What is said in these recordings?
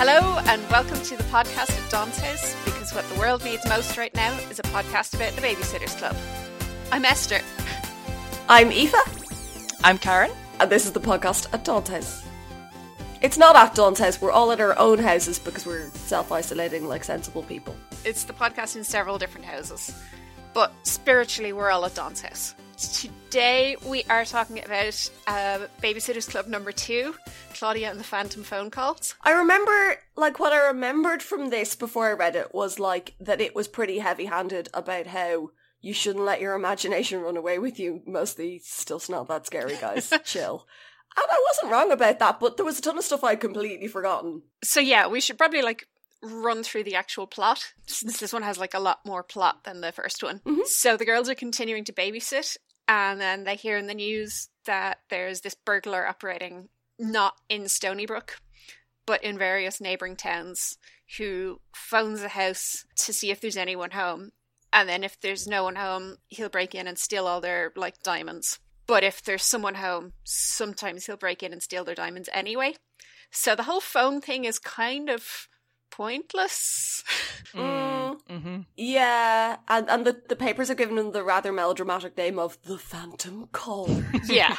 Hello, and welcome to the podcast at Dawn's House because what the world needs most right now is a podcast about the Babysitters Club. I'm Esther. I'm Aoife, I'm Karen. and this is the podcast at Dawn's House. It's not at Dawn's house, we're all at our own houses because we're self isolating like sensible people. It's the podcast in several different houses, but spiritually, we're all at Dawn's House. Today, we are talking about uh, Babysitters Club number two Claudia and the Phantom phone calls. I remember, like, what I remembered from this before I read it was, like, that it was pretty heavy handed about how you shouldn't let your imagination run away with you. Mostly, still not that scary, guys. Chill. And I wasn't wrong about that, but there was a ton of stuff I'd completely forgotten. So, yeah, we should probably like run through the actual plot since this one has like a lot more plot than the first one. So, the girls are continuing to babysit, and then they hear in the news that there's this burglar operating not in Stoneybrook, but in various neighboring towns who phones the house to see if there's anyone home. And then if there's no one home, he'll break in and steal all their like diamonds. But if there's someone home, sometimes he'll break in and steal their diamonds anyway. So the whole phone thing is kind of pointless. Mm. Mm-hmm. Yeah, and, and the, the papers are given him the rather melodramatic name of the Phantom Caller. yeah.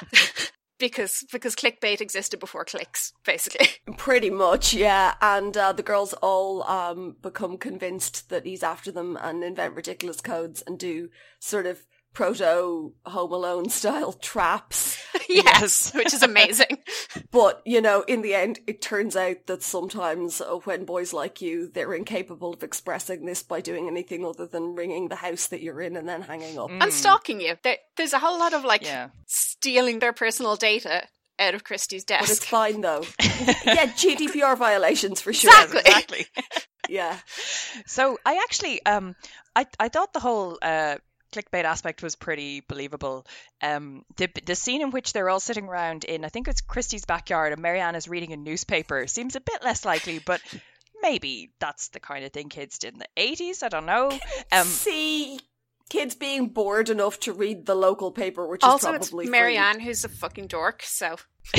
because because clickbait existed before clicks, basically. Pretty much, yeah. And uh, the girls all um, become convinced that he's after them and invent ridiculous codes and do sort of proto Home Alone style traps. yes, which is amazing. But, you know, in the end, it turns out that sometimes uh, when boys like you, they're incapable of expressing this by doing anything other than ringing the house that you're in and then hanging up. and stalking you. There, there's a whole lot of like Yeah. stealing their personal data out of Kristy's desk. But it's fine though. yeah, GDPR violations for sure. Exactly. Exactly. Yeah. so I actually, um, I I thought the whole uh clickbait aspect was pretty believable. Um, the the scene in which they're all sitting around in, I think it's Kristy's backyard, and Mary Anne is reading a newspaper seems a bit less likely, but. Maybe that's the kind of thing kids did in the 80s. I don't know. Um, see kids being bored enough to read the local paper, which is Also, it's probably free. Mary Anne who's a fucking dork. So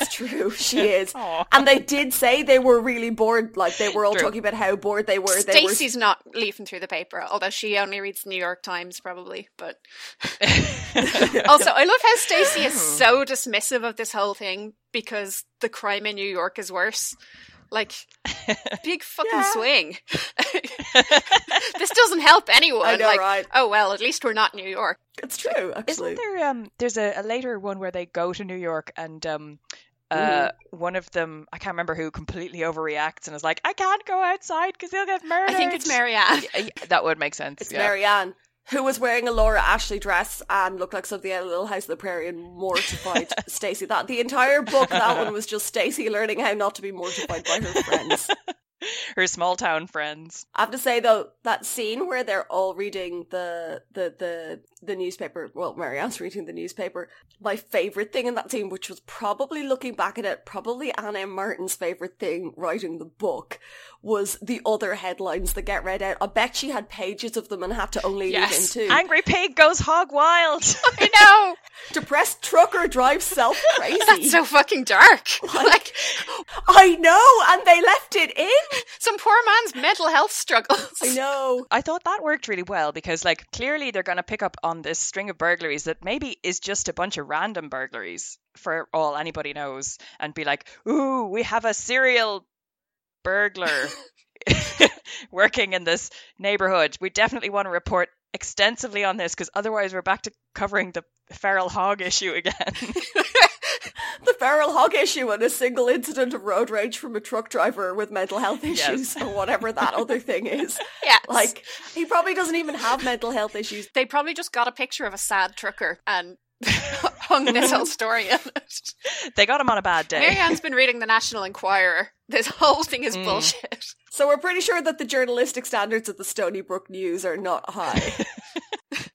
It's true, she is. Aw. And they did say they were really bored. Like they were all True. talking about how bored they were. They were not leafing through the paper, although she only reads the New York Times probably. But also, I love how Stacey is hmm. so dismissive of this whole thing because the crime in New York is worse. Like, big fucking swing. this doesn't help anyone. I know, like, right? oh well, at least we're not New York. It's true, actually. Isn't there um there's a, a later one where they go to New York and um uh Mm-hmm. one of them I can't remember who completely overreacts and is like I can't go outside because he'll get murdered. I think it's Mary Anne. Yeah, yeah, that would make sense. It's yeah. Mary Anne, who was wearing a Laura Ashley dress and looked like something out of Little House on the Prairie and mortified Stacey. That the entire book, that one was just Stacey learning how not to be mortified by her friends. Her small town friends. I have to say though, that scene where they're all reading the the the the newspaper, well, Mary Anne's reading the newspaper. My favorite thing in that scene, which was probably looking back at it, probably Anna Martin's favorite thing writing the book, was the other headlines that get read out. I bet she had pages of them and had to only Yes. leave in two. Angry pig goes hog wild. I know. Depressed trucker drives self crazy. That's so fucking dark. like I know, and they left it in. some poor man's mental health struggles. I know. I thought that worked really well because, like, clearly they're going to pick up on this string of burglaries that maybe is just a bunch of random burglaries for all anybody knows, and be like, "Ooh, we have a serial burglar working in this neighborhood. We definitely want to report extensively on this because otherwise we're back to covering the feral hog issue again." The feral hog issue and a single incident of road rage from a truck driver with mental health issues or whatever that other thing is. Yes. Like, he probably doesn't even have mental health issues. they probably just got a picture of a sad trucker and hung this whole story in it. they got him on a bad day. Mary Anne's been reading the National Enquirer. This whole thing is bullshit. So we're pretty sure that the journalistic standards of the Stoneybrook News are not high.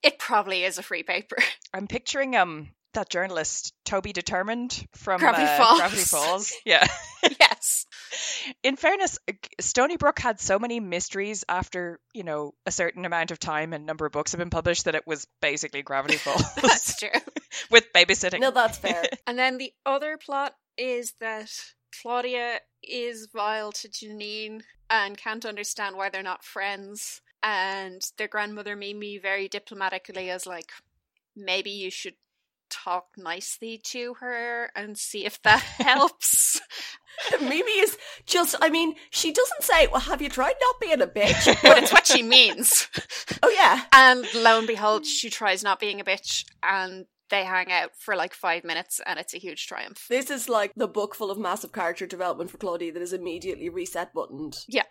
It probably is a free paper. I'm picturing um that journalist Toby Determined from Gravity uh, Falls. Gravity Falls. Yeah. yes. In fairness, uh, Stoneybrook had so many mysteries after you know a certain amount of time and number of books have been published that it was basically Gravity Falls That's true. with babysitting. no, that's fair. And then the other plot is that Claudia is vile to Janine and can't understand why they're not friends. And their grandmother Mimi very diplomatically is like, maybe you should talk nicely to her and see if that helps. Mimi is just, I mean, she doesn't say, well, have you tried not being a bitch? but it's what she means. oh, yeah. And lo and behold, she tries not being a bitch and they hang out for like five minutes and it's a huge triumph. This is like the book full of massive character development for Claudia that is immediately reset buttoned. Yeah.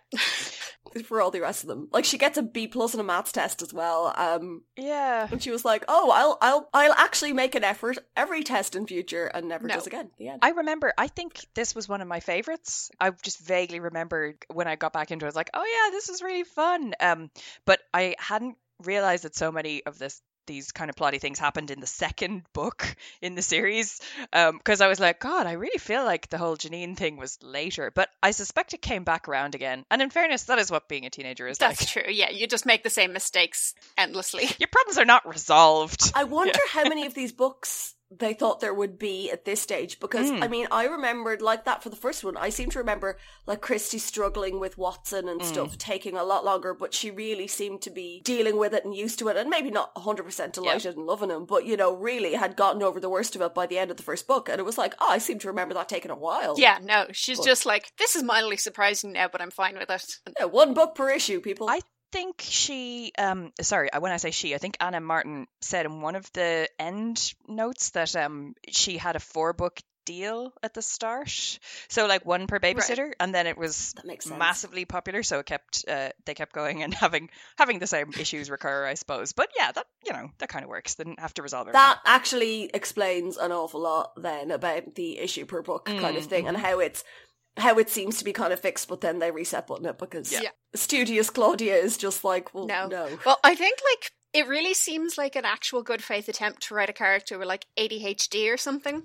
For all the rest of them. Like she gets a B plus in a maths test as well. Um Yeah. and she was like, "Oh, I'll I'll I'll actually make an effort every test in future and never No. does again." The end. I remember, I think this was one of my favorites. I just vaguely remember when I got back into it, I was like, oh yeah, this is really fun. Um, but I hadn't realized that so many of this these kind of plotty things happened in the second book in the series um, because I was like, God, I really feel like the whole Janine thing was later, but I suspect it came back around again. And in fairness, that is what being a teenager is like. That's like. true. Yeah, you just make the same mistakes endlessly. Your problems are not resolved. I wonder how many of these books they thought there would be at this stage because Mm. I mean I remembered like that for the first one. I seem to remember like Kristy struggling with Watson and stuff taking a lot longer but she really seemed to be dealing with it and used to it and maybe not 100% delighted and loving him but you know really had gotten over the worst of it by the end of the first book and it was like oh I seem to remember that taking a while. Yeah, no, she's But- just like, this is mildly surprising now, but I'm fine with it. Yeah, one book per issue people. I think she um sorry when i say she i think anna martin said in one of the end notes that um she had a four book deal at the start. So like one per babysitter and then it was massively popular so it kept uh, they kept going and having having the same issues recur i suppose. But yeah that you know that kind of works. They didn't have to resolve it that actually explains an awful lot then about the issue per book kind of Mm, thing and how it's how it seems to be kind of fixed but then they reset button it because Yeah. studious claudia is just like well No. no, Well, I think like it really seems like an actual good faith attempt to write a character with like ADHD or something.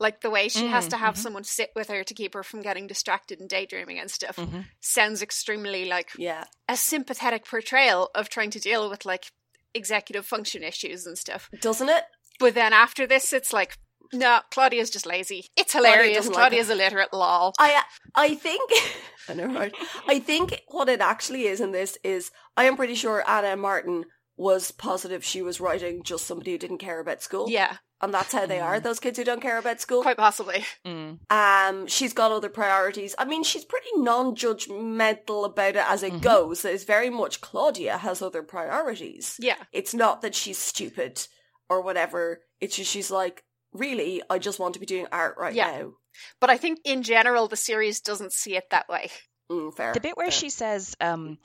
Like the way she has Mm, to have mhm. someone sit with her to keep her from getting distracted and daydreaming and stuff Mhm. sounds extremely like yeah a sympathetic portrayal of trying to deal with like executive function issues and stuff. doesn't it But then after this, it's like, no, Claudia's just lazy. It's hilarious. doesn't like Claudia's illiterate, lol. i i think i know right i think what it actually is in this is i am pretty sure anna martin was positive she was writing just somebody who didn't care about school Yeah, and that's how they are those kids who don't care about school quite possibly. Mm. Um, she's got other priorities. I mean, she's pretty non-judgmental about it as it Mhm. goes. It's very much Claudia has other priorities. Yeah. It's not that she's stupid or whatever. It's just she's like, really, I just want to be doing art right Yeah. now. But I think in general, the series doesn't see it that way. Mm, fair. The bit where fair. she says, um,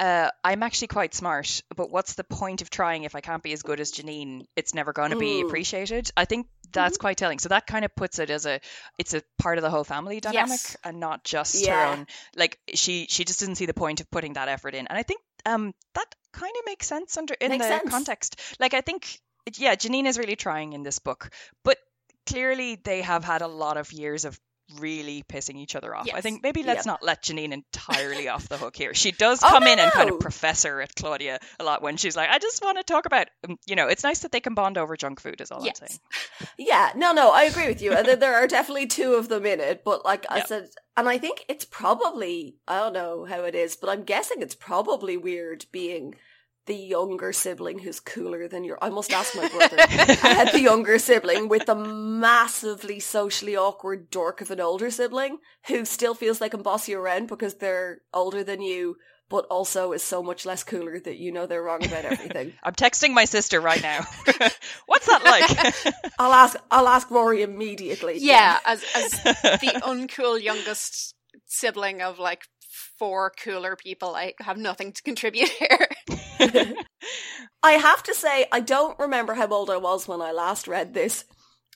uh, I'm actually quite smart, but what's the point of trying if I can't be as good as Janine? It's never going to be Mm. appreciated. I think that's Mm-hmm. quite telling. So that kind of puts it as a, it's a part of the whole family dynamic Yes. and not just her own. Like she, she just didn't see the point of putting that effort in. And I think um, that kind of makes sense under in Makes the sense. context. Like I think, yeah, Janine is really trying in this book, but clearly they have had a lot of years of really pissing each other off. I think maybe let's Yep. not let Janine entirely off the hook here. She does Oh, come no, in and kind of professor at Claudia a lot when she's like, I just want to talk about, um, you know, it's nice that they can bond over junk food, is all Yes. I'm saying. Yeah, no, no, I agree with you. And there are definitely two of them in it, but like I said, and I think it's probably, I don't know how it is, but I'm guessing it's probably weird being the younger sibling who's cooler than your. I must ask my brother. I had the younger sibling with the massively socially awkward dork of an older sibling who still feels they can boss you around because they're older than you, but also is so much less cooler that you know they're wrong about everything. I'm texting my sister right now. What's that like? I'll ask. I'll ask Rory immediately. Yeah, as as the uncool youngest sibling of like four cooler people, I have nothing to contribute here. I have to say, I don't remember how old I was when I last read this,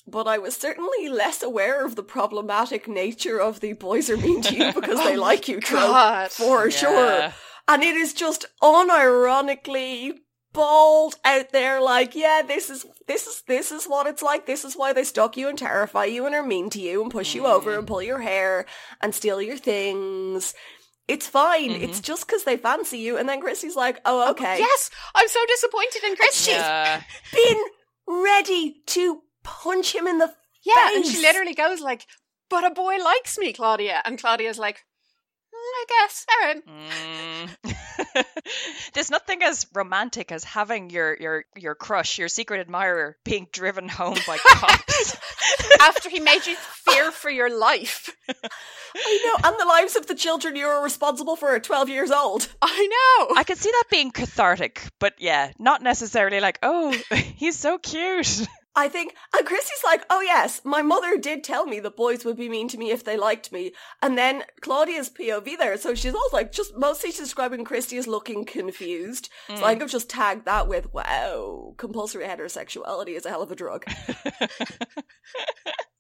but I was certainly less aware of the problematic nature of the boys are mean to you because oh they like you trope, for sure. And it is just unironically bald out there like, yeah, this is, this is, this is what it's like. This is why they stalk you and terrify you and are mean to you and push you over mm. and pull your hair and steal your things. It's fine. It's just because they fancy you. And then Kristy's like, oh, okay. Yes, I'm so disappointed in Kristy. Yeah. been ready to punch him in the Yeah, and she literally goes like, but a boy likes me, Claudia. And Claudia's like, "Mm, I guess. All right. Mm. There's nothing as romantic as having your your your crush, your secret admirer, being driven home by cops. After he made you fear for your life. I know, and the lives of the children you were responsible for at 12 years old. I know. I could see that being cathartic, but yeah, not necessarily like, oh, he's so cute. I think, and Kristy's like, oh yes, my mother did tell me the boys would be mean to me if they liked me. And then Claudia's POV there, so she's also like, just mostly describing Kristy as looking confused. So I mm. think I've just tagged that with, wow, compulsory heterosexuality is a hell of a drug.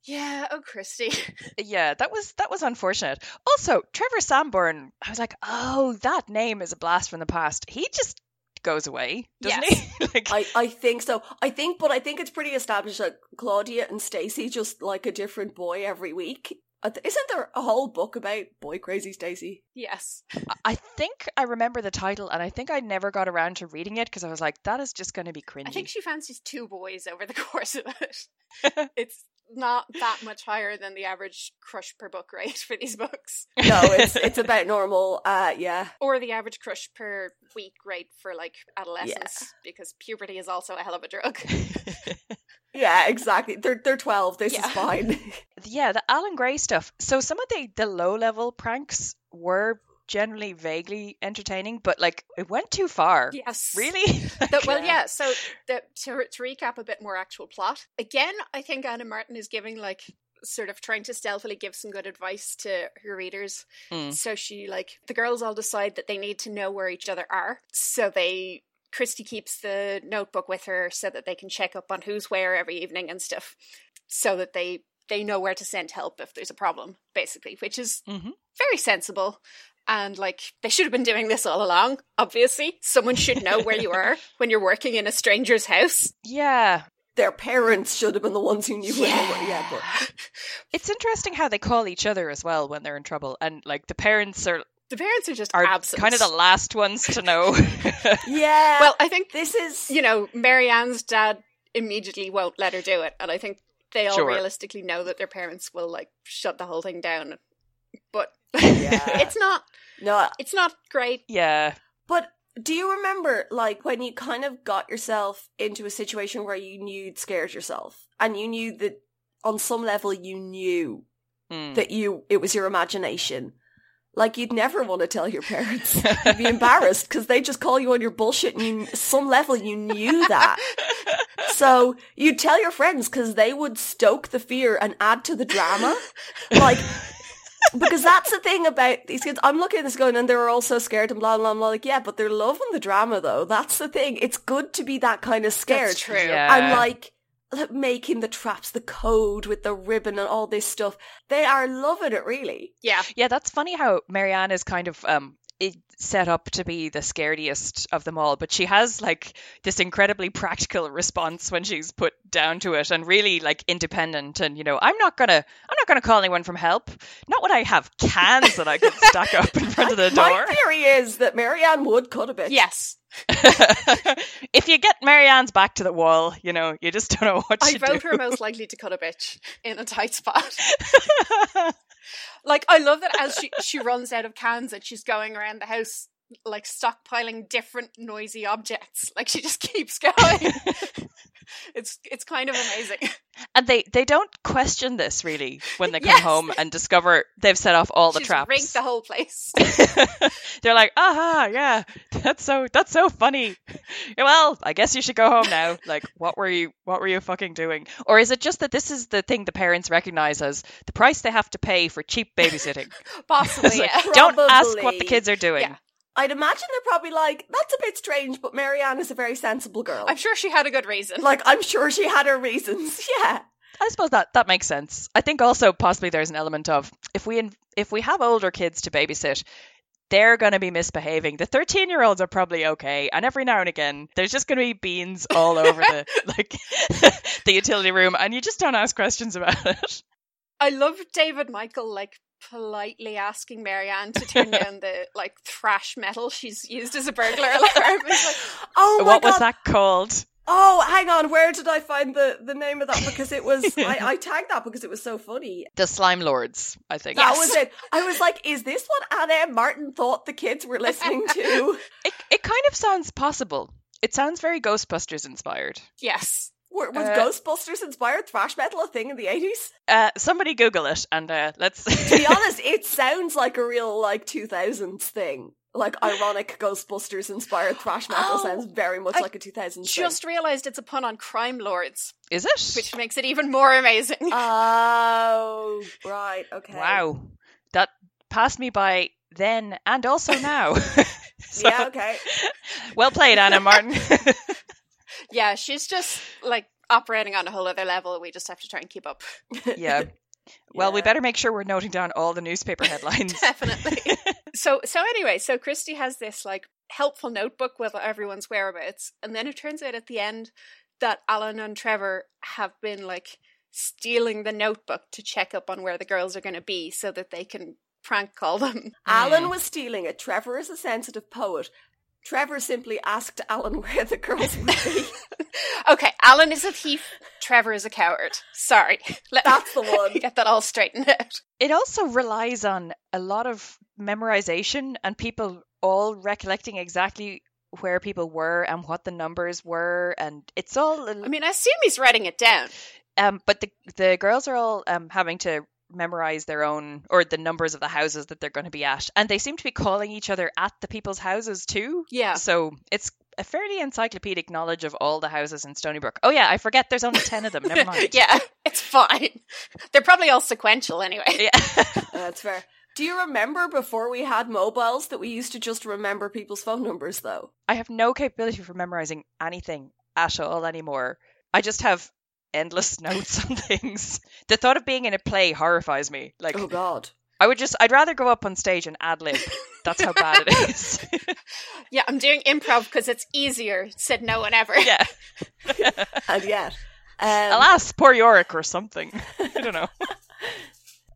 yeah, oh, Kristy. yeah, that was that was unfortunate. Also, Trevor Sandbourne, I was like, oh, that name is a blast from the past. He just goes away, doesn't Yes. he? like, I, I think so. I think, but I think it's pretty established that Claudia and Stacey just like a different boy every week. Isn't there a whole book about boy crazy Stacey? Yes. I think I remember the title, and I think I never got around to reading it because I was like, that is just going to be cringy. I think she fancies two boys over the course of it. it's not that much higher than the average crush per book rate for these books. No, it's it's about normal. Uh, yeah. Or the average crush per week rate for like adolescence, because puberty is also a hell of a drug. Yeah, exactly. They're they're twelve. This Yeah. is fine. yeah, the Alan Gray stuff. So some of the the low level pranks were generally vaguely entertaining, but like it went too far. yes. Really? The- well, Yeah. yeah. So the, to, to recap a bit more actual plot again, I think Anna Martin is giving like sort of trying to stealthily give some good advice to her readers. Mm. So she like the girls all decide that they need to know where each other are. So they Kristy keeps the notebook with her so that they can check up on who's where every evening and stuff, so that they they know where to send help if there's a problem, basically, which is Mhm. very sensible. And like they should have been doing this all along. Obviously, someone should know where you are when you're working in a stranger's house. Yeah. Their parents should have been the ones who knew where they were. Yeah, but It's interesting how they call each other as well when they're in trouble. And like the parents are the parents are just are absent. kind of the last ones to know. yeah. well, I think this is you know, Mary Anne's dad immediately won't let her do it, and I think they all Sure. realistically know that their parents will like shut the whole thing down. But Yeah. it's not no. it's not great. yeah. But do you remember, like, when you kind of got yourself into a situation where you knew you'd scared yourself, and you knew that on some level you knew Mm. that you it was your imagination. Like you'd never want to tell your parents. You'd be embarrassed because they just call you on your bullshit, and you some level you knew that. So you'd tell your friends because they would stoke the fear and add to the drama. Like, because that's the thing about these kids. I'm looking at this going, and they're all so scared and blah, blah, blah. Like, yeah, but they're loving the drama though. That's the thing. It's good to be that kind of scared. That's true. Yeah. And like, making the traps, the code with the ribbon and all this stuff. They are loving it, really. Yeah. Yeah, that's funny how Mary Anne is kind of um i- set up to be the scariest of them all, but she has like this incredibly practical response when she's put down to it and really like independent and you know, I'm not gonna I'm not gonna call anyone from help. Not when I have cans that I can stack up in front of the door. My theory is that Mary Anne would cut a bit. Yes. if you get Mary Anne's back to the wall, you know, you just don't know what I vote do. her most likely to cut a bitch in a tight spot. Like I love that as she she runs out of cans and she's going around the house like stockpiling different noisy objects. Like she just keeps going. it's it's kind of amazing. and they they don't question this really when they come Yes. home and discover they've set off all the She's traps. rigged the whole place. They're like, aha, yeah, that's so that's so funny. Well, I guess you should go home now. Like, what were you what were you fucking doing? Or is it just that this is the thing the parents recognize as the price they have to pay for cheap babysitting? Possibly, like, yeah. don't ask what the kids are doing. Yeah. I'd imagine they're probably like, that's a bit strange, but Mary Anne is a very sensible girl. I'm sure she had a good reason. like, I'm sure she had her reasons. Yeah. I suppose that that makes sense. I think also possibly there's an element of if we if we have older kids to babysit, they're going to be misbehaving. The 13 year olds are probably okay, and every now and again there's just going to be beans all over the like the utility room, and you just don't ask questions about it. I love David Michael like politely asking Mary Anne to turn down the like thrash metal she's used as a burglar alarm. It's like, Oh my what god. was that called? Oh, hang on. Where did I find the, the name of that? Because it was I, I tagged that because it was so funny. The Slime Lords, I think. That Yes. was it. I was like, is this what Ann M. Martin thought the kids were listening to? It, it kind of sounds possible. It sounds very Ghostbusters inspired. Yes. Were, was Uh, Ghostbusters inspired thrash metal a thing in the eighties? Uh, somebody Google it and uh, let's. To be honest, it sounds like a real like two thousands thing. Like ironic Ghostbusters inspired thrash metal Oh, sounds very much I like a two thousands Just realised it's a pun on crime lords, Is it? which makes it even more amazing. Oh, right, okay. Wow. That passed me by then and also now. So, Yeah, okay. Well played, Anna Martin. Yeah, she's just like operating on a whole other level. We just have to try and keep up. yeah. Well, we better make sure we're noting down all the newspaper headlines. Definitely. so so anyway, so Kristy has this like helpful notebook with everyone's whereabouts, and then it turns out at the end that Alan and Trevor have been like stealing the notebook to check up on where the girls are going to be so that they can prank call them. Alan was stealing it. Trevor is a sensitive poet. Trevor simply asked Alan where the girls would be. okay, Alan is a thief, Trevor is a coward. Sorry. Let That's the one. get that all straightened out. It also relies on a lot of memorization and people all recollecting exactly where people were and what the numbers were, and it's all. I mean, I assume he's writing it down. Um, but the the girls are all um having to memorize their own or the numbers of the houses that they're going to be at, and they seem to be calling each other at the people's houses too. Yeah. So it's a fairly encyclopedic knowledge of all the houses in Stoneybrook. Oh yeah, I forget. There's only ten of them. Never mind. yeah, it's fine. They're probably all sequential anyway. Yeah. That's fair. Do you remember before we had mobiles that we used to just remember people's phone numbers though? I have no capability for memorizing anything at all anymore. I just have endless notes on things. The thought of being in a play horrifies me. Like Oh god. I would just I'd rather go up on stage and ad lib. That's how bad it is. Yeah, I'm doing improv because it's easier, said no one ever. yeah. And yet. Um, Alas, poor Yorick or something. I don't know.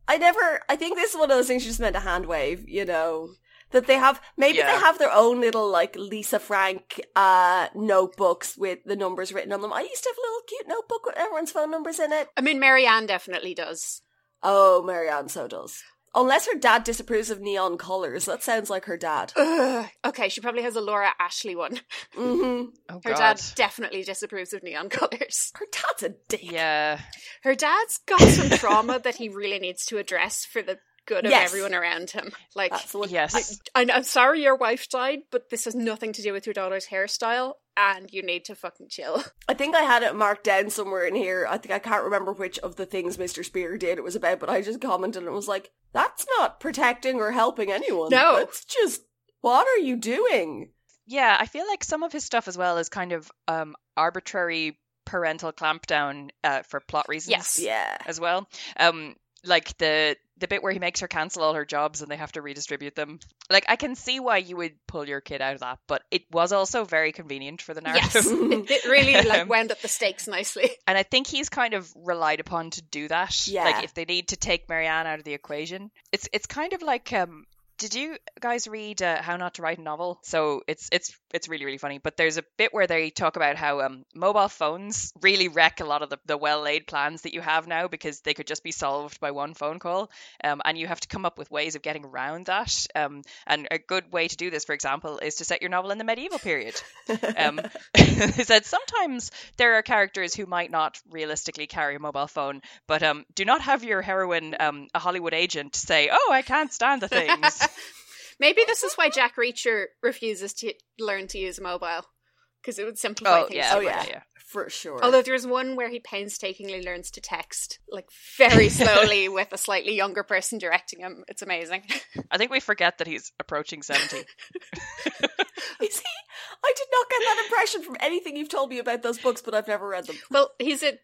I never. I think this is one of those things you're just meant to hand wave. You know that they have. Maybe Yeah. they have their own little like Lisa Frank uh notebooks with the numbers written on them. I used to have a little cute notebook with everyone's phone numbers in it. I mean, Mary Anne definitely does. Oh, Mary Anne so does. Unless her dad disapproves of neon colors. That sounds like her dad. Ugh. Okay, she probably has a Laura Ashley one. hmm Oh Her god. dad definitely disapproves of neon colors. Her dad's a dick. Yeah. Her dad's got some trauma that he really needs to address for the good of Yes. everyone around him. Like, That's the one. Yes. I, I'm sorry your wife died, but this has nothing to do with your daughter's hairstyle, and you need to fucking chill. I think I had it marked down somewhere in here. I think I can't remember which of the things Mr. Spier did it was about, but I just commented and was like, that's not protecting or helping anyone. No. It's just, what are you doing? Yeah, I feel like some of his stuff as well is kind of um arbitrary parental clampdown uh, for plot reasons. Yes. Yeah. as well. Um, like the the bit where he makes her cancel all her jobs and they have to redistribute them. Like I can see why you would pull your kid out of that, but it was also very convenient for the narrative. Yes, it, it really like Um, wound up the stakes nicely. And I think he's kind of relied upon to do that. Yeah. Like if they need to take Mary Anne out of the equation, it's it's kind of like um. Did you guys read uh, How Not to Write a Novel? So it's it's it's really really funny. But there's a bit where they talk about how um, mobile phones really wreck a lot of the, the well laid plans that you have now because they could just be solved by one phone call, um, and you have to come up with ways of getting around that. Um, and a good way to do this, for example, is to set your novel in the medieval period. Um, they said sometimes there are characters who might not realistically carry a mobile phone, but um, do not have your heroine, um, a Hollywood agent, say, "Oh, I can't stand the things." Maybe this is why Jack Reacher refuses to learn to use a mobile because it would simplify oh things. yeah, Oh, yeah. yeah. For sure. Although there's one where he painstakingly learns to text, like very slowly with a slightly younger person directing him. It's amazing. I think we forget that he's approaching seventy. Is he? I did not get that impression from anything you've told me about those books, but I've never read them. well, he's a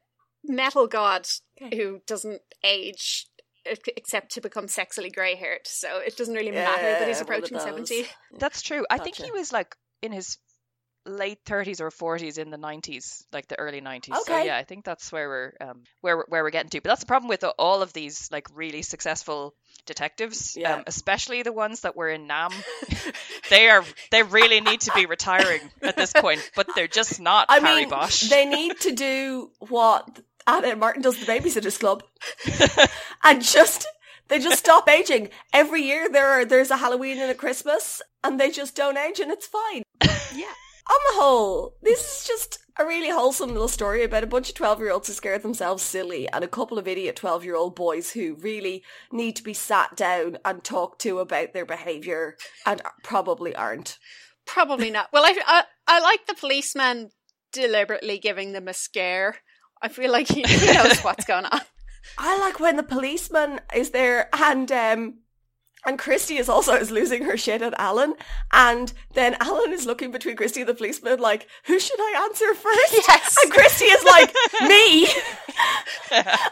metal god Okay. who doesn't age except to become sexily grey haired. So it doesn't really matter that he's Yeah, one of approaching 70. That's true. I think he was like in his late 30s or 40s in the 90s, like the early 90s. So Okay. yeah, I think that's where we're um, where we're, where we're getting to. But that's the problem with all of these like really successful detectives, Yeah. um, especially the ones that were in Nam. they are they really need to be retiring at this point, but they're just not I Harry mean, Bosch. they need to do what Ann M. Martin does the Babysitters Club, and just they just stop aging. Every year there are there's a Halloween and a Christmas, and they just don't age, and it's fine. Yeah. On the whole, this is just a really wholesome little story about a bunch of 12 year olds who scare themselves silly and a couple of idiot 12 year old boys who really need to be sat down and talked to about their behaviour and probably aren't. Probably not. Well, I, I, I like the policeman deliberately giving them a scare. I feel like he, he knows what's going on. I like when the policeman is there and um and Kristy is also is losing her shit at Alan and then Alan is looking between Kristy and the policeman like who should I answer first? Yes. And Kristy is like me.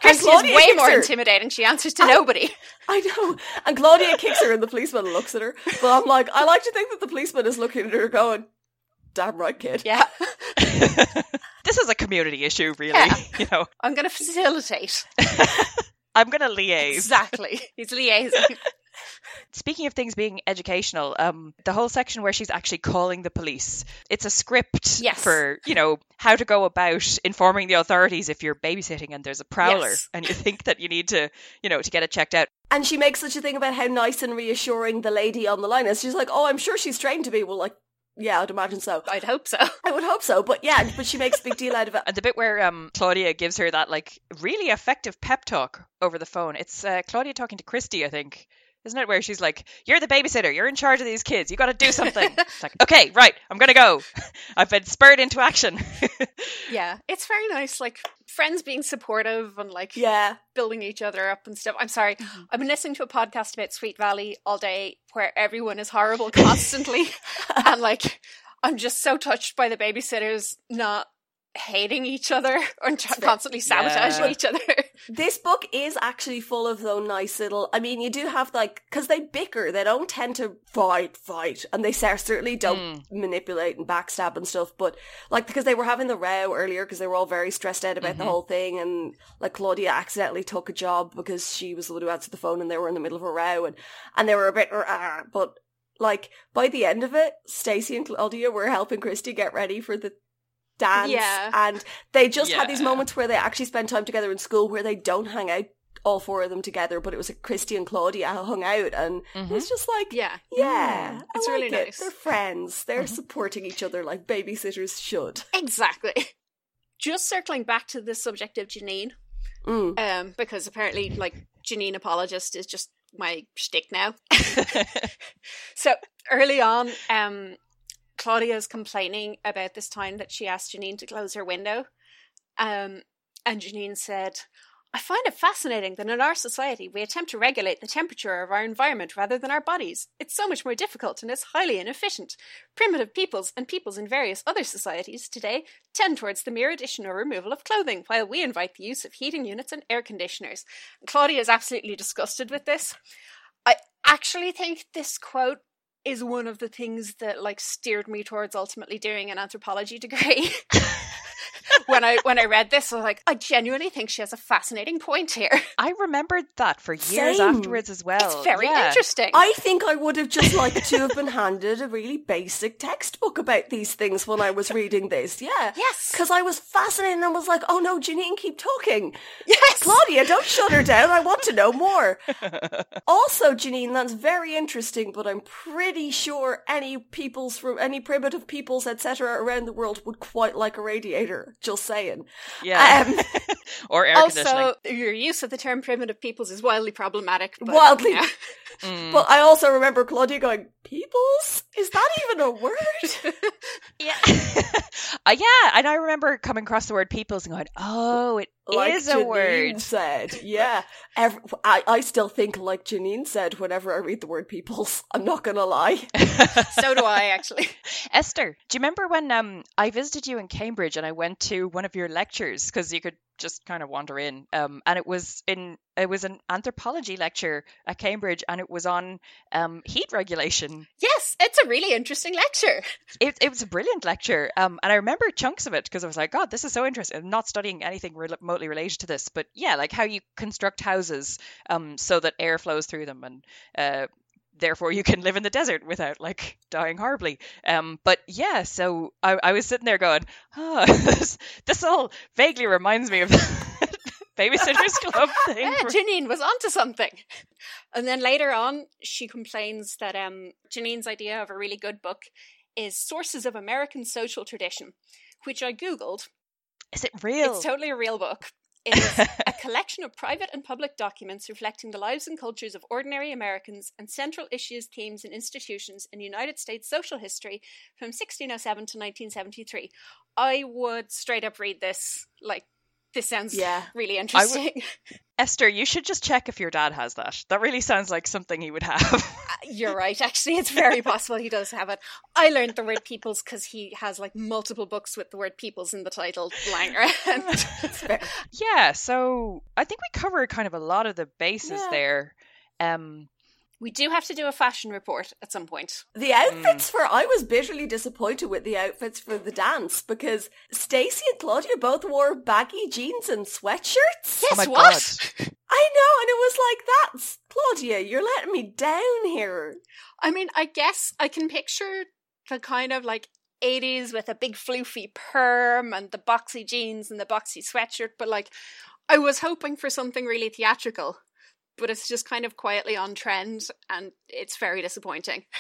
Kristy is way more her. intimidating. She answers to nobody. I know. And Claudia kicks her and the policeman looks at her. But I'm like, I like to think that the policeman is looking at her going, Damn right, kid. Yeah. this is a community issue, really. Yeah. You know, I'm going to facilitate. I'm going to liaise. Exactly. He's liaising. Speaking of things being educational, um, the whole section where she's actually calling the police, it's a script Yes. for, you know, how to go about informing the authorities if you're babysitting and there's a prowler Yes. and you think that you need to, you know, to get it checked out. And she makes such a thing about how nice and reassuring the lady on the line is. She's like, Oh, I'm sure she's trained to be. Well, like, yeah, I'd imagine so. I'd hope so. I would hope so, but yeah, but she makes a big deal out of it. And the bit where um, Claudia gives her that, like, really effective pep talk over the phone, it's uh, Claudia talking to Kristy, I think. Isn't it where she's like, "You're the babysitter. You're in charge of these kids. You got to do something." it's like, "Okay, right. I'm gonna go. I've been spurred into action." Yeah. It's very nice. Like, friends being supportive and, like, Yeah. building each other up and stuff. I'm sorry. Mm-hmm. I've been listening to a podcast about Sweet Valley all day where everyone is horrible constantly. and, like, I'm just so touched by the babysitters not hating each other and tr- constantly sabotaging Yeah. each other. This book is actually full of though nice little. I mean, you do have like because they bicker, they don't tend to fight, fight, and they certainly don't hmm. manipulate and backstab and stuff. But like because they were having the row earlier because they were all very stressed out about the mm-hmm. whole thing, and like Claudia accidentally took a job because she was the one who answered the phone, and they were in the middle of a row, and and they were a bit, but like by the end of it, Stacey and Claudia were helping Kristy get ready for the dance Yeah. and they just had these moments where they actually spend time together in school where they don't hang out all four of them together but it was like Kristy and Claudia who hung out and it was just like yeah. yeah Mm, it's I really like it. nice. they're friends they're supporting each other like babysitters should Exactly. Just circling back to the subject of Janine, mm. um, because apparently, like, Janine apologist is just my shtick now. so early on, um, Claudia is complaining about this time that she asked Janine to close her window, um, and Janine said. I find it fascinating that in our society we attempt to regulate the temperature of our environment rather than our bodies. It's so much more difficult and it's highly inefficient. Primitive peoples and peoples in various other societies today tend towards the mere addition or removal of clothing, while we invite the use of heating units and air conditioners. Claudia is absolutely disgusted with this. I actually think this quote is one of the things that like steered me towards ultimately doing an anthropology degree. when I when I read this, I was like, I genuinely think she has a fascinating point here. I remembered that for years Same. afterwards as well. It's very Yeah. interesting. I think I would have just liked to have been handed a really basic textbook about these things when I was reading this. Yeah. Yes. Because I was fascinated and was like, oh no, Janine, keep talking. yes. Claudia, don't shut her down. I want to know more. also, Janine, that's very interesting, but I'm pretty sure any peoples from any primitive peoples, etc., around the world would quite like a radiator. Just saying. Yeah. Um, or air conditioning. also, your use of the term primitive peoples is wildly problematic. But, Wildly. yeah. Mm. But I also remember Claudia going, "Peoples? Is that even a word?" Yeah. uh, yeah, and I remember coming across the word peoples and going, oh, it like is a Janine word. said. Yeah. Every, I, I still think like Janine said whenever I read the word peoples. I'm not gonna lie. so do I, actually. Esther, do you remember when um I visited you in Cambridge and I went to one of your lectures because you could just kind of wander in um and it was in it was an anthropology lecture at Cambridge and it was on um heat regulation. Yes, it's a really interesting lecture. It it was a brilliant lecture um and I remember chunks of it because I was like god this is so interesting. I'm not studying anything re- remotely related to this but yeah like how you construct houses um so that air flows through them and uh therefore you can live in the desert without like dying horribly. Um, but yeah, so I, I was sitting there going, oh, this, this all vaguely reminds me of the Babysitters Club thing. Yeah, Janine was onto something. And then later on, she complains that um, Janine's idea of a really good book is Sources of American Social Tradition, which I googled. Is it real? It's totally a real book. It is a collection of private and public documents reflecting the lives and cultures of ordinary Americans and central issues, themes, and institutions in United States social history from 1607 to 1973. I would straight up read this. Like, this sounds Yeah. really would- interesting. Esther, you should just check if your dad has that. That really sounds like something he would have. You're right. Actually, it's very possible he does have it. I learned the word peoples because he has like multiple books with the word peoples in the title lying around. yeah, so I think we covered kind of a lot of the bases Yeah. there. Um, we do have to do a fashion report at some point. The outfits for I was bitterly disappointed with the outfits for the dance because Stacey and Claudia both wore baggy jeans and sweatshirts. Yes, oh my what? god. I know, and it was like that's Claudia, you're letting me down here. I mean, I guess I can picture the kind of like 80s with a big floofy perm and the boxy jeans and the boxy sweatshirt, but like I was hoping for something really theatrical, but it's just kind of quietly on trend and it's very disappointing.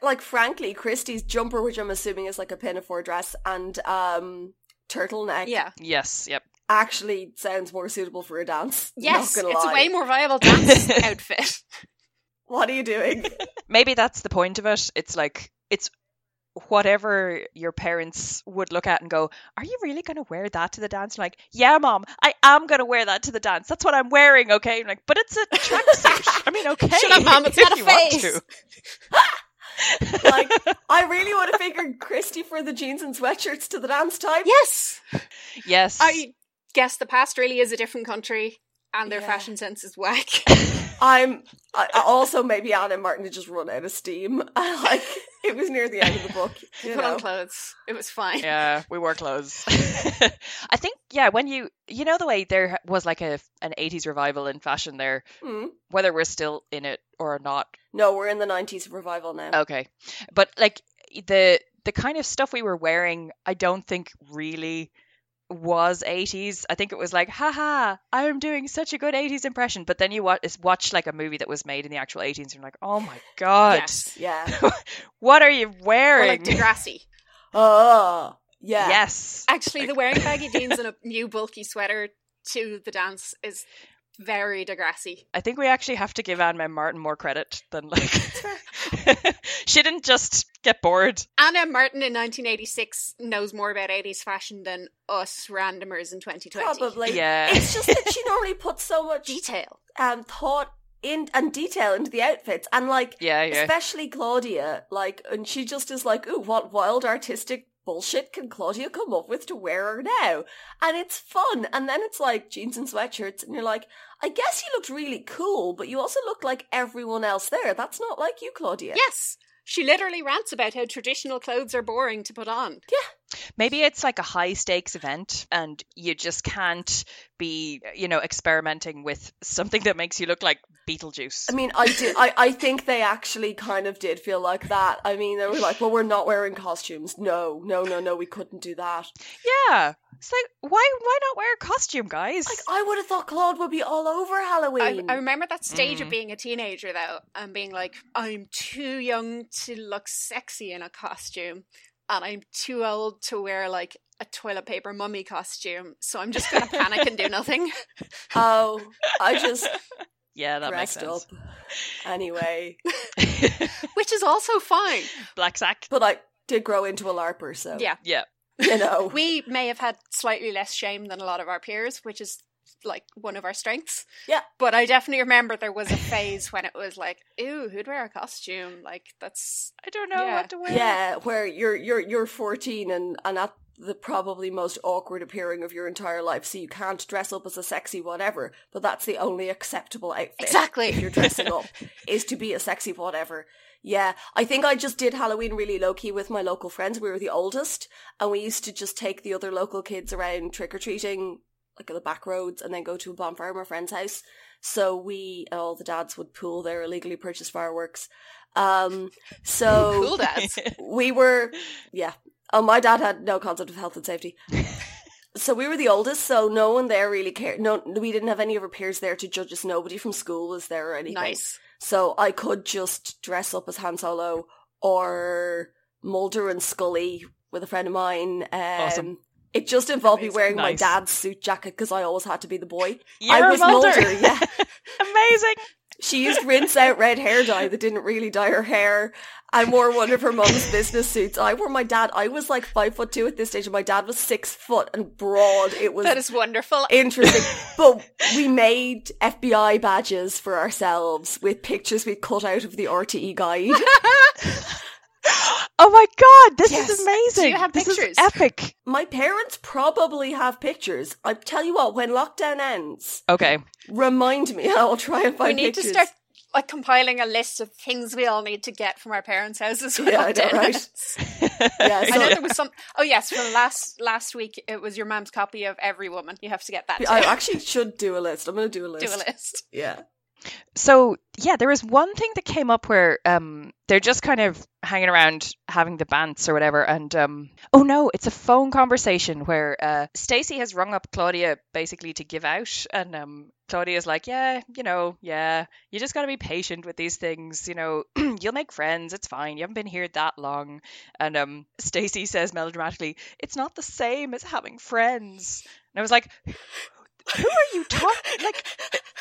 Like frankly, Kristy's jumper, which I'm assuming is like a pinafore dress and um turtleneck, Yeah. Yes, yep. actually sounds more suitable for a dance. Yes, Not it's lie. a way more viable dance outfit. What are you doing? maybe that's the point of it. It's like it's whatever your parents would look at and go, "Are you really going to wear that to the dance?" I'm like, "Yeah, mom, I am going to wear that to the dance. That's what I'm wearing." Okay, I'm like, but it's a tracksuit. I mean, okay, Shut up, Mom, it's if not a you want face. to. like, I really would have figured Kristy for the jeans and sweatshirts to the dance time. yes, Yes, I guess the past really is a different country, and their Yeah. fashion sense is whack. I'm I, I also maybe Ann M. Martin had just run out of steam. like it was near the end of the book. You Put know. on clothes. It was fine. yeah, we wore clothes. I think yeah, when you you know the way there was like a an 80s revival in fashion there, Mm. whether we're still in it or not, No, we're in the nineties revival now. Okay. But like the the kind of stuff we were wearing, I don't think really was 80s. I think it was like, haha, I am doing such a good 80s impression. But then you watch, watch like a movie that was made in the actual 80s and you're like, oh my God, Yes. Yeah. what are you Or wearing? like Degrassi. Oh, yeah. Yes. Actually, the wearing baggy jeans and a new bulky sweater to the dance is very Degrassi. I think we actually have to give Anne Martin more credit than like. she didn't just get bored. Anna Martin in 1986 knows more about 80s fashion than us randomers in 2020. Probably. Yeah. It's just that she normally puts so much Detail. um thought in and detail into the outfits and like Yeah, yeah. especially Claudia, like and she just is like, ooh, what wild artistic bullshit can Claudia come up with to wear her now? And it's fun. And then it's like jeans and sweatshirts and you're like, I guess you looked really cool, but you also look like everyone else there. That's not like you, Claudia. Yes. She literally rants about how traditional clothes are boring to put on. Maybe it's like a high stakes event and you just can't be, you know, experimenting with something that makes you look like Beetlejuice. I mean, I did. I, I think they actually kind of did feel like that. I mean, they were like, "Well, we're not wearing costumes. No, no, no, no. We couldn't do that." yeah. It's like why why not wear a costume, guys? Like, I would have thought Claude would be all over I, Halloween. I remember that stage Mm. of being a teenager though, and being like, I'm too young to look sexy in a costume, and I'm too old to wear like a toilet paper mummy costume, so I'm just gonna panic and do nothing. oh, I just yeah, that makes sense. up anyway. Which is also fine. Black sack. But I did grow into a larper, so Yeah. Yeah. You know, We may have had slightly less shame than a lot of our peers, which is like one of our strengths. Yeah. But I definitely remember there was a phase when it was like, ooh, who'd wear a costume? Like that's I don't know Yeah. what to wear. yeah, where you're you're you're 14 and and at the probably most awkward appearing of your entire life, so you can't dress up as a sexy whatever. But that's the only acceptable outfit. Exactly. if you're dressing up is to be a sexy whatever. Yeah, I think I just did Halloween really low key with my local friends. We were the oldest, and we used to just take the other local kids around trick or treating, like the back roads, and then go to a bonfire at my friend's house. So we and all the dads would pool their illegally purchased fireworks. Um, so cool dads. we were, yeah. Oh, my dad had no concept of health and safety. so we were the oldest, so no one there really cared. No, we didn't have any of our peers there to judge us. Nobody from school was there or anything. nice. So I could just dress up as Han Solo or Mulder and Scully with a friend of mine. Um, Awesome. It just involved me Amazing. wearing my dad's suit jacket because I always had to be the boy. You're I was Mulder. Mulder, yeah. Amazing. She used rinse out red hair dye that didn't really dye her hair. I wore one of her mum's business suits. I wore my dad. I was like five foot two at this stage, and my dad was six foot and broad. It was That is wonderful. interesting. but we made FBI badges for ourselves with pictures we cut out of the RTE guide. Oh my god, this Yes. is amazing. Do you have this pictures? is epic. my parents probably have pictures. I tell you what, when lockdown ends, Okay. remind me. I'll try and find we need pictures. to start like compiling a list of things we all need to get from our parents' houses. when Yeah, I know, right? ends. Yeah, I so- know there was some. Oh yes, from last last week it was your mom's copy of Every Woman. You have to get that. Too. I actually should do a list. I'm going to do a list. do a list. Yeah. So yeah, there was one thing that came up where um they're just kind of hanging around having the bants or whatever, and um oh no, it's a phone conversation where uh Stacey has rung up Claudia basically to give out, and um Claudia's like, yeah, you know, yeah, you just got to be patient with these things, you know, you'll make friends, it's fine, you haven't been here that long, and um Stacey says melodramatically, it's not the same as having friends, and I was like. Who are you talking? Like,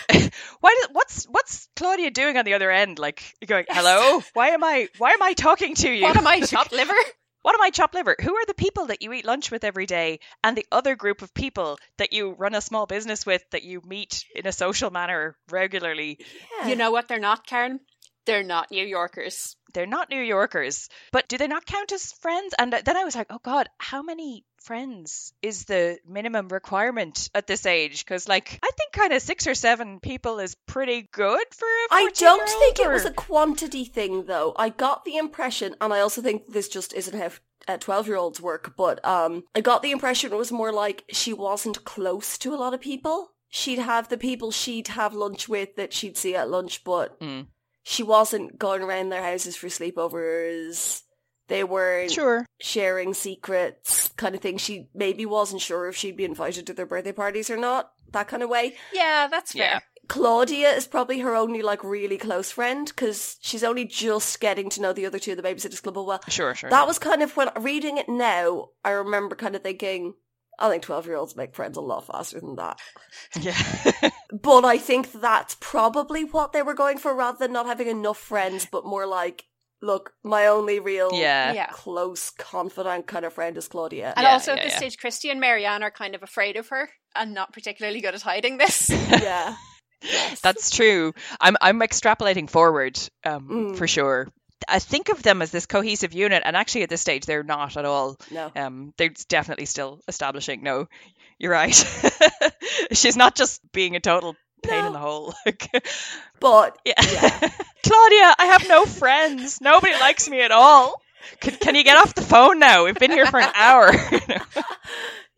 why? Did, what's what's Claudia doing on the other end? Like, you're going, hello? Why am I? Why am I talking to you? What am I, chopped liver? What am I, chopped liver? Who are the people that you eat lunch with every day, and the other group of people that you run a small business with that you meet in a social manner regularly? yeah. You know what? They're not, Karen. They're not New Yorkers. They're not New Yorkers, but do they not count as friends? And then I was like, oh God, how many friends is the minimum requirement at this age? Because, like, I think kind of six or seven people is pretty good for a I don't think it was a quantity thing, though. I got the impression, and I also think this just isn't how uh, 12 year olds work, but um, I got the impression it was more like she wasn't close to a lot of people. She'd have the people she'd have lunch with that she'd see at lunch, but Mm. She wasn't going around their houses for sleepovers. They weren't Sure. sharing secrets, kind of thing. She maybe wasn't sure if she'd be invited to their birthday parties or not, that kind of way. Yeah, that's fair. Yeah. Claudia is probably her only like really close friend because she's only just getting to know the other two of the Babysitters Club well. Sure, sure. That was kind of when reading it now, I remember kind of thinking, I think 12 year olds make friends a lot faster than that. yeah. But I think that's probably what they were going for rather than not having enough friends, but more like, look, my only real yeah. Yeah. close, confidant kind of friend is Claudia. And Yeah, also at yeah, this yeah. stage, Kristy and Mary Anne are kind of afraid of her and not particularly good at hiding this. yeah. Yes. That's true. I'm I'm extrapolating forward um, Mm. for sure. I think of them as this cohesive unit, and actually at this stage they're not at all. no. Um, they're definitely still establishing. No, you're right. She's not just being a total pain in the hole. But yeah. Yeah. Claudia, I have no friends. Nobody likes me at all. Can, can you get off the phone now? We've been here for an hour.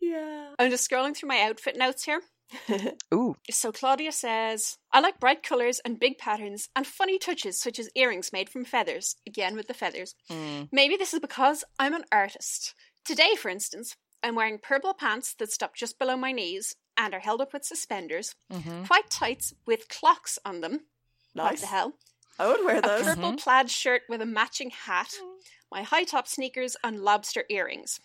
yeah. I'm just scrolling through my outfit notes here. Ooh, So Claudia says, I like bright colours and big patterns and funny touches such as earrings made from feathers. Again with the feathers. Mm. Maybe this is because I'm an artist. Today, for instance, I'm wearing purple pants that stop just below my knees and are held up with suspenders, Mhm. white tights with clocks on them. What Nice. the hell? I would wear those. A purple Mhm. plaid shirt with a matching hat, my high top sneakers, and lobster earrings.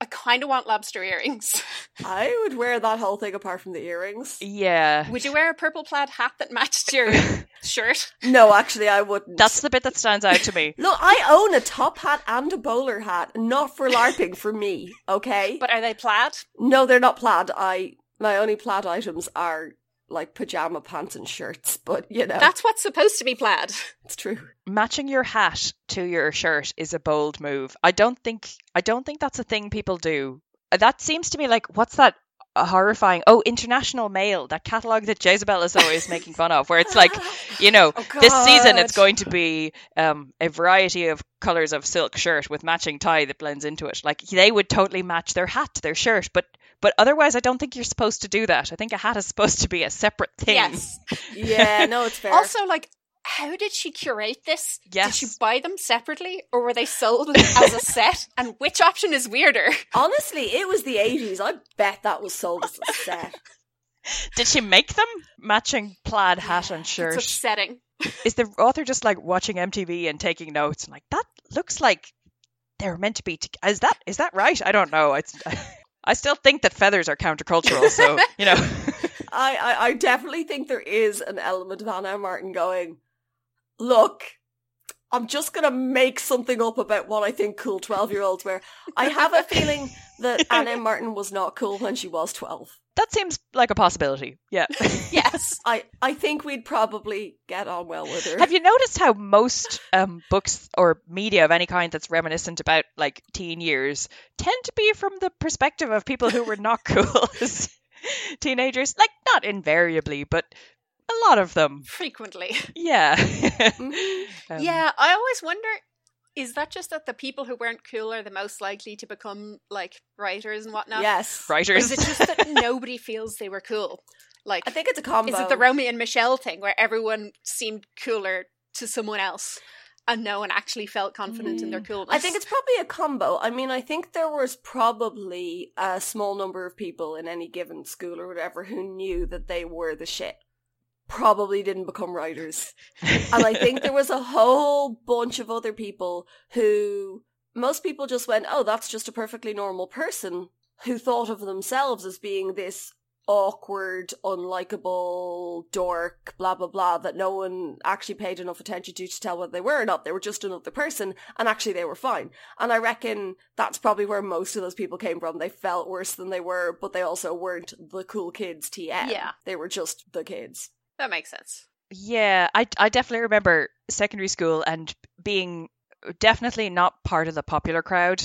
I kind of want lobster earrings. I would wear that whole thing apart from the earrings. Yeah. Would you wear a purple plaid hat that matched your shirt? No, actually, I wouldn't. That's the bit that stands out to me. Look, I own a top hat and a bowler hat, not for LARPing for me, okay? But are they plaid? no, they're not plaid. I my only plaid items are like pajama pants and shirts, but you know, That's what's supposed to be plaid. it's true. Matching your hat to your shirt is a bold move. I don't think I don't think that's a thing people do. That seems to me like what's that uh, horrifying? Oh, International Male, that catalog that Jezebel is always making fun of, where it's like, you know, Oh, this season it's going to be um, a variety of colors of silk shirt with matching tie that blends into it. Like they would totally match their hat to their shirt, but but otherwise, I don't think you're supposed to do that. I think a hat is supposed to be a separate thing. Yes. Yeah, no, it's fair. Also, like, how did she curate this? Yes. Did she buy them separately, or were they sold as a set? And which option is weirder? honestly, it was the eighties. I bet that was sold as a set. Did she make them matching plaid hat and shirt. It's shirt? upsetting. is the author just like watching MTV and taking notes and like that looks like they're meant to be? To- is that is that right? I don't know. It's I still think that feathers are countercultural, so you know. I, I, I definitely think there is an element of Ann M. Martin going, look, I'm just gonna make something up about what I think cool twelve year olds wear. I have a feeling that Ann M. Martin was not cool when she was twelve. That seems like a possibility. Yeah. Yes. I, I think we'd probably get on well with her. Have you noticed how most um, books or media of any kind that's reminiscent about like teen years tend to be from the perspective of people who were not cool as teenagers? Like not invariably, but a lot of them. Frequently. Yeah. Mhm. Um, yeah, I always wonder is that just that the people who weren't cool are the most likely to become like writers and whatnot? Yes. Or Writers. is it just that nobody feels they were cool? Like, I think it's a combo. is it the Romy and Michele thing where everyone seemed cooler to someone else and no one actually felt confident in their mm. coolness? I think it's probably a combo. I mean, I think there was probably a small number of people in any given school or whatever who knew that they were the shit. Probably didn't become writers. And I think there was a whole bunch of other people who most people just went, oh, that's just a perfectly normal person who thought of themselves as being this awkward, unlikable dork, blah, blah, blah, that no one actually paid enough attention to to tell whether they were or not. They were just another person, and actually they were fine. And I reckon that's probably where most of those people came from. They felt worse than they were, but they also weren't the cool kids TM. Yeah. They were just the kids. That makes sense. Yeah, I I definitely remember secondary school and being definitely not part of the popular crowd.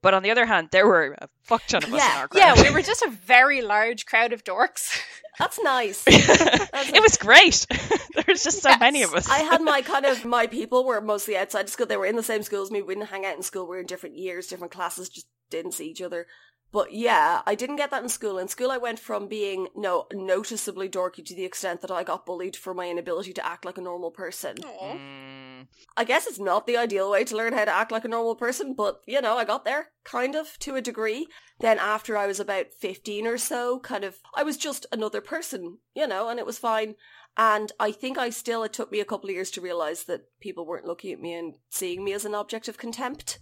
But on the other hand, there were a fuck ton of us Yeah, in our crowd. Yeah, we were just a very large crowd of dorks. That's nice. it was great. there was just so Yes. many of us. I had my kind of my people were mostly outside school. They were in the same school as me. We didn't hang out in school. We were in different years, different classes, just didn't see each other. But yeah, I didn't get that in school. In school, I went from being no noticeably dorky to the extent that I got bullied for my inability to act like a normal person. Mm, I guess it's not the ideal way to learn how to act like a normal person, but you know, I got there kind of to a degree. Then after I was about 15 or so, kind of, I was just another person, you know, and it was fine. And I think I still, it took me a couple of years to realize that people weren't looking at me and seeing me as an object of contempt.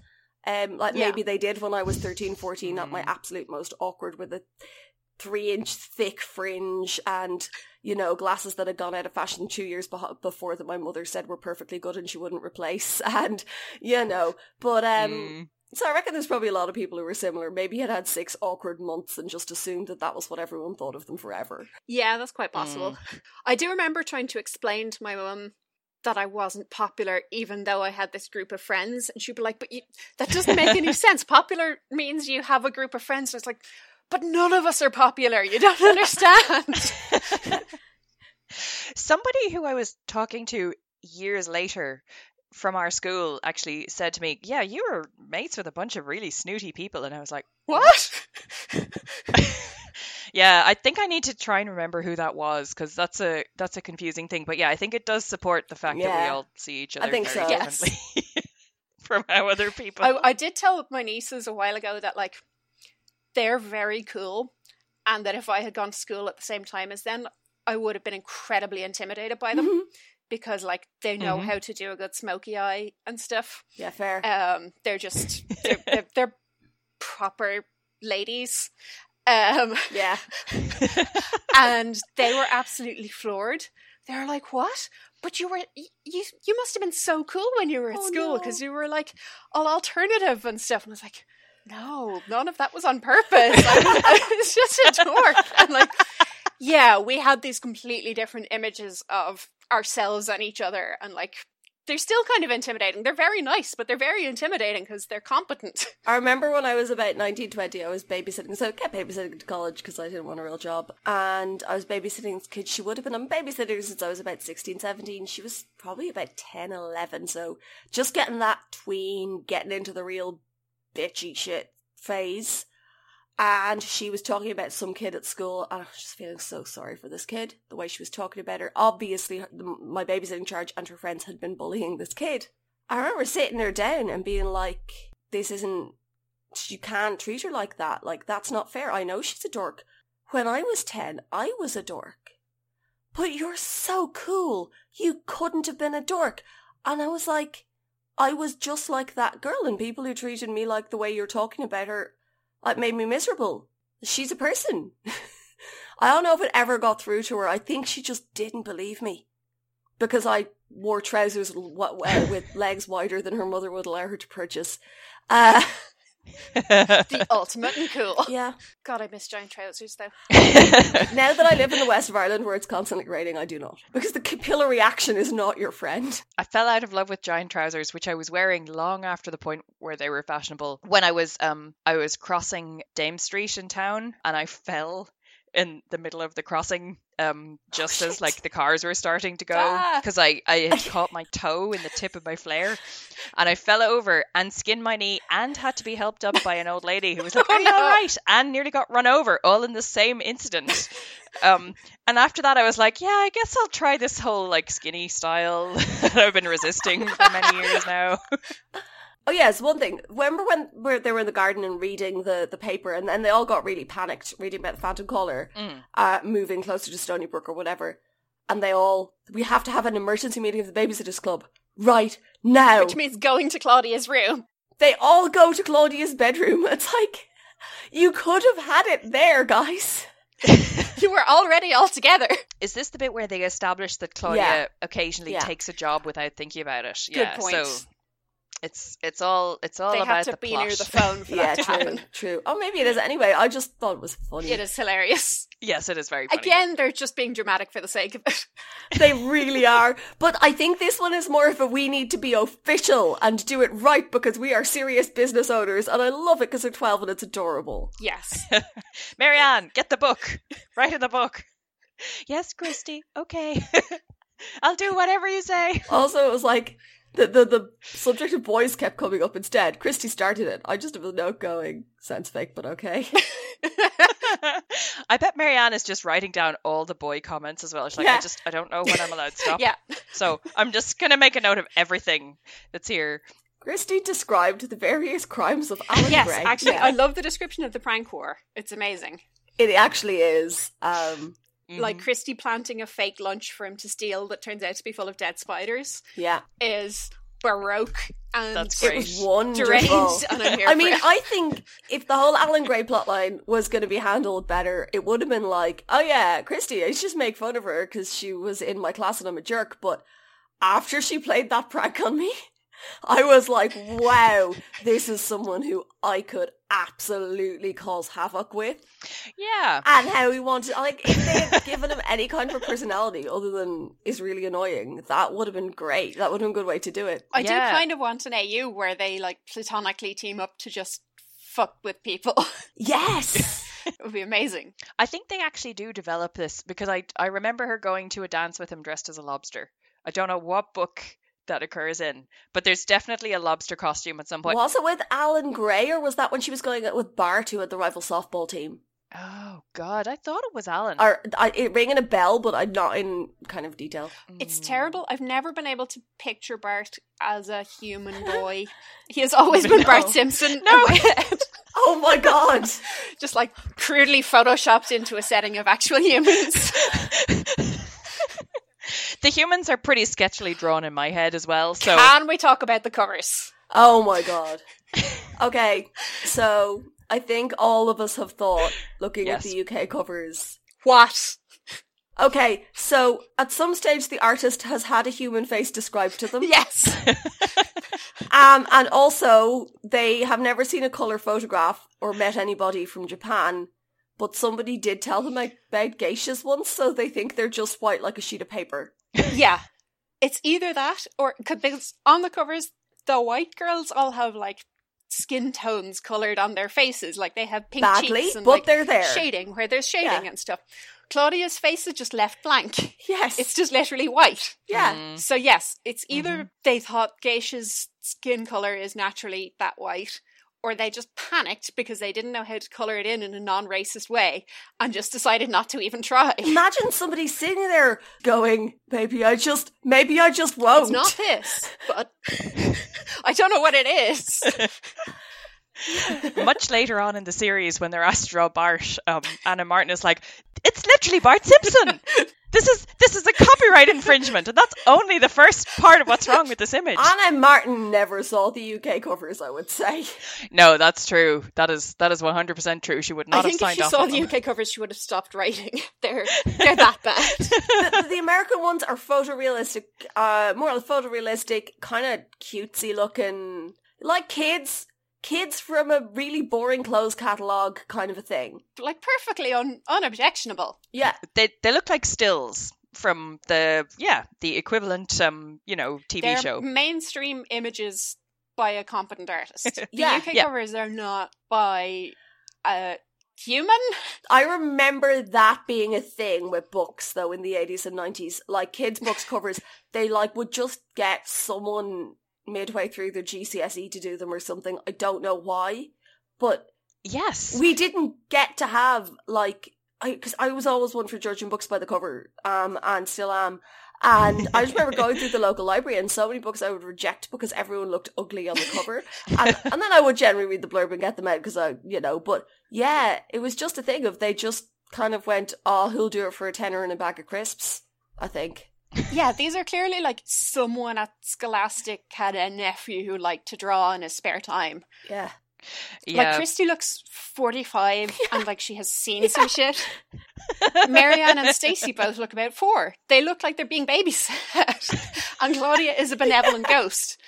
Um, like Yeah. maybe they did when I was 13, 14 at my absolute most awkward with a three inch thick fringe and you know, glasses that had gone out of fashion two years beh- before that my mother said were perfectly good and she wouldn't replace. And, you know, but, um, mm. so I reckon there's probably a lot of people who were similar. Maybe had had six awkward months and just assumed that that was what everyone thought of them forever. Yeah, that's quite possible. I do remember trying to explain to my mum that I wasn't popular, even though I had this group of friends, and she'd be like, "But you, that doesn't make any sense. Popular means you have a group of friends." And it's like, "But none of us are popular. You don't understand." Somebody who I was talking to years later from our school actually said to me, "Yeah, you were mates with a bunch of really snooty people," and I was like, what? "Yeah, I think I need to try and remember who that was because that's a that's a confusing thing." But yeah, I think it does support the fact that we all see each other. I other think very so. Yes. differently from how other people. I, I did tell my nieces a while ago that like they're very cool, and that if I had gone to school at the same time as them, I would have been incredibly intimidated by them Mhm. because like they know Mhm. how to do a good smoky eye and stuff. Yeah, fair. Um, they're just they're, they're, they're proper ladies. Um, Yeah. and they were absolutely floored. They were like, "What? But you were you you must have been so cool when you were at Oh, school no. because you were like all alternative and stuff." And I was like, "No, none of that was on purpose. I was just a dork." And like, yeah, we had these completely different images of ourselves and each other, and like. They're still kind of intimidating. They're very nice, but they're very intimidating because they're competent. I remember when I was about 19, 20, I was babysitting. So I kept babysitting to college because I didn't want a real job. And I was babysitting this kid. She would have been on babysitting since I was about 16, 17. She was probably about 10, 11. So just getting that tween, getting into the real bitchy shit phase. And she was talking about some kid at school, and I was just feeling so sorry for this kid. The way she was talking about her. Obviously, my babysitting charge and her friends had been bullying this kid. I remember sitting her down and being like, this isn't, you can't treat her like that. Like, that's not fair. I know she's a dork. When I was 10, I was a dork. But you're so cool. You couldn't have been a dork. And I was like, I was just like that girl, and people who treated me like the way you're talking about her, it made me miserable. She's a person. I don't know if it ever got through to her. I think she just didn't believe me because I wore trousers w- with legs wider than her mother would allow her to purchase. Uh, the ultimate and cool. yeah. God, I miss giant trousers though. Now that I live in the west of Ireland where it's constantly raining, I do not. Because the capillary action is not your friend. I fell out of love with giant trousers, which I was wearing long after the point where they were fashionable. When I was um I was crossing Dame Street in town and I fell in the middle of the crossing um just as like the cars were starting to go Ah. because I I had caught my toe in the tip of my flare and I fell over and skinned my knee and had to be helped up by an old lady who was like, Oh, "Are you all right?" and nearly got run over all in the same incident. Um, and after that, I was like, yeah, I guess I'll try this whole like skinny style that I've been resisting for many years now. Oh yes, one thing. Remember when where they were in the garden and reading the, the paper, and then they all got really panicked reading about the Phantom Caller, Mm. uh, moving closer to Stoneybrook or whatever, and they all we have to have an emergency meeting of the Babysitters Club right now. Which means going to Claudia's room. they all go to Claudia's bedroom. It's like you could have had it there, guys. You were already all together. Is this the bit where they establish that Claudia Yeah. occasionally Yeah. takes a job without thinking about it? Good yeah, point. so it's it's all it's all they about have to the be plot. near the phone for yeah, that to true, happen. true. Oh, maybe it is. Anyway, I just thought it was funny. It is hilarious. yes, it is very funny. Again, they're just being dramatic for the sake of it. They really are. But I think this one is more of a we need to be official and do it right because we are serious business owners. And I love it because they're 12 and it's adorable. Yes. Mary Anne, get the book. Write in the book. Yes, Kristy. Okay. I'll do whatever you say. Also, it was like the, the, the subject of boys kept coming up instead. Kristy started it. I just have a note going, sounds fake, but okay. I bet Mary Anne is just writing down all the boy comments as well. She's like, Yeah. I just I don't know when I'm allowed to stop. yeah. So I'm just gonna make a note of everything that's here. Kristy described the various crimes of Alan Yes, Gray. actually, Yeah. I love the description of the prank war. It's amazing. it actually is. Um, Like Mhm. Kristy planting a fake lunch for him to steal that turns out to be full of dead spiders yeah, is baroque and That's it great. was wonderful. deranged, and I'm here I mean, it. I think if the whole Alan Gray plotline was going to be handled better, it would have been like, oh yeah, Kristy, I just make fun of her because she was in my class and I'm a jerk. But after she played that prank on me, I was like, wow, this is someone who I could absolutely cause havoc with. yeah. And how he wanted, like, if they had given him any kind of a personality other than is really annoying, that would have been great. That would have been a good way to do it. I Yeah. do kind of want an AU where they like platonically team up to just fuck with people. Yes! it would be amazing. I think they actually do develop this because I I remember her going to a dance with him dressed as a lobster. I don't know what book that occurs in, but there's definitely a lobster costume at some point. Was it with Alan Gray or was that when she was going out with Bart who had the rival softball team? Oh God, I thought it was Alan. Or I, it ringing a bell, but I'm not in kind of detail. It's Mm. terrible. I've never been able to picture Bart as a human boy. he has always been No. Bart Simpson No. my. Oh my god! Just like crudely photoshopped into a setting of actual humans. The humans are pretty sketchily drawn in my head as well. So Can we talk about the covers? Oh my god. Okay, so I think all of us have thought, looking Yes. at the UK covers. What? Okay, so at some stage the artist has had a human face described to them. Yes. Um, and also they have never seen a color photograph or met anybody from Japan, but somebody did tell them about geishas once, so they think they're just white like a sheet of paper. yeah. It's either that or because on the covers, the white girls all have like skin tones colored on their faces. Like they have pink Badly, cheeks and but like they're there. shading where there's shading Yeah. and stuff. Claudia's face is just left blank. Yes. It's just literally white. yeah. Mm. So yes, it's either Mm-hmm. they thought Geisha's skin color is naturally that white, or they just panicked because they didn't know how to color it in in a non-racist way and just decided not to even try. Imagine somebody sitting there going, maybe I just, maybe I just won't. It's not this, but I don't know what it is. Much later on in the series, when they're asked to draw Bart, um, Ann M. Martin is like, "It's literally Bart Simpson. This is this is a copyright infringement, and that's only the first part of what's wrong with this image." Ann M. Martin never saw the UK covers, I would say. No, that's true. That is that is one hundred percent true. She would not I have think if she saw the them. UK covers, she would have stopped writing. They're they're that bad. the, the American ones are photorealistic, uh, more photorealistic, kind of cutesy looking, like kids, kids from a really boring clothes catalog kind of a thing. like perfectly un- unobjectionable. Yeah, They they look like stills from the yeah the equivalent um you know TV They're show. mainstream images by a competent artist. The Yeah, UK yeah. covers are not by a human. I remember that being a thing with books though in the 80s and 90s. Like kids' books covers, they like would just get someone midway through their GCSE to do them or something. I don't know why, but Yes. we didn't get to have like I because I was always one for judging books by the cover, um, and still am. And I just remember going through the local library and so many books I would reject because everyone looked ugly on the cover, and, and then I would generally read the blurb and get them out because I, you know. But yeah, it was just a thing of they just kind of went, "Oh, who'll do it for a tenner and a bag of crisps?" I think. Yeah, these are clearly like someone at Scholastic had a nephew who liked to draw in his spare time. Yeah, yeah. Like Kristy looks 45 and like she has seen some shit. Mary Anne and Stacey both look about four. They look like they're being babysat. and Claudia is a benevolent ghost.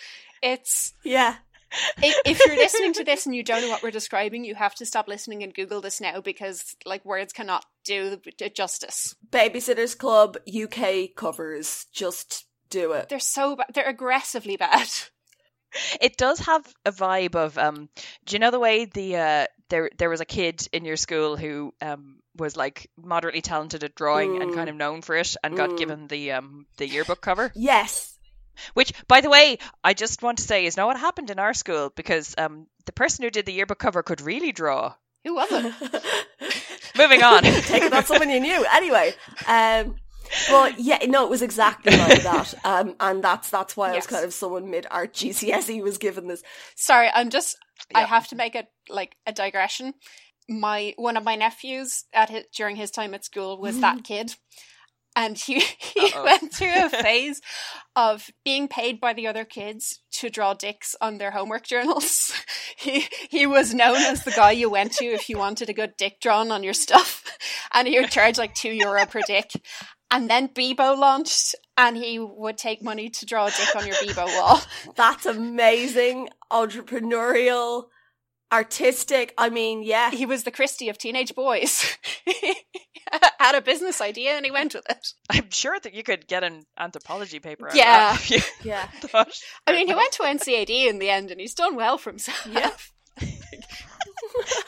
It's yeah. If, if you're listening to this and you don't know what we're describing, you have to stop listening and Google this now because like words cannot do it justice. Babysitters Club UK covers. Just do it. They're so bad. They're aggressively bad. It does have a vibe of um do you know the way the uh there there was a kid in your school who um was like moderately talented at drawing and Mm. kind of known for it and got Mm. given the um the yearbook cover Yes. Which by the way I just want to say is not what happened in our school because um the person who did the yearbook cover could really draw Who was it? moving on Take it on someone you knew. Anyway, um, but yeah, no, it was exactly like that. Um, and that's that's why I was kind of someone mid art GCSE was given this. Sorry, I'm just. I have to make a like a digression. My one of my nephews at his, during his time at school was that kid, and he he Uh-oh. went through a phase of being paid by the other kids to draw dicks on their homework journals. he he was known as the guy you went to if you wanted a good dick drawn on your stuff, and he would charge like two euro per dick. And then Bebo launched, and he would take money to draw a dick on your Bebo wall. That's amazing, entrepreneurial, artistic. I mean, yeah, he was the Kristy of teenage boys. he had a business idea and he went with it. I'm sure that you could get an anthropology paper out of Yeah. that you yeah. thought. I mean, he went to NCAD in the end and he's done well for himself. Yeah.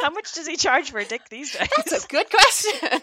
how much does he charge for a dick these days That's a good question.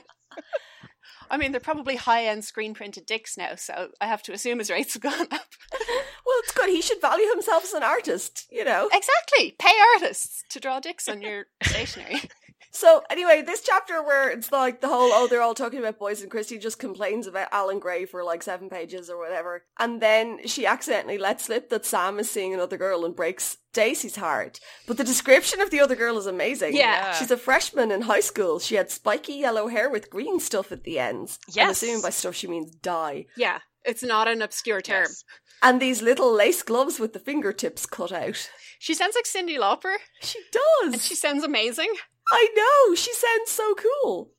I mean, they're probably high end screen printed dicks now, so I have to assume his rates have gone up. Well, it's good. He should value himself as an artist, you know. Exactly. Pay artists to draw dicks on your stationery. So anyway, this chapter where it's like the whole oh they're all talking about boys and Kristy just complains about Alan Gray for like seven pages or whatever, and then she accidentally lets slip that Sam is seeing another girl and breaks Daisy's heart. But the description of the other girl is amazing. Yeah. she's a freshman in high school. She had spiky yellow hair with green stuff at the ends. Yes, I'm assuming by stuff she means dye. Yeah. It's not an obscure term. Yes. And these little lace gloves with the fingertips cut out. She sounds like Cyndi Lauper, She does. and she sounds amazing. I know. She sounds so cool.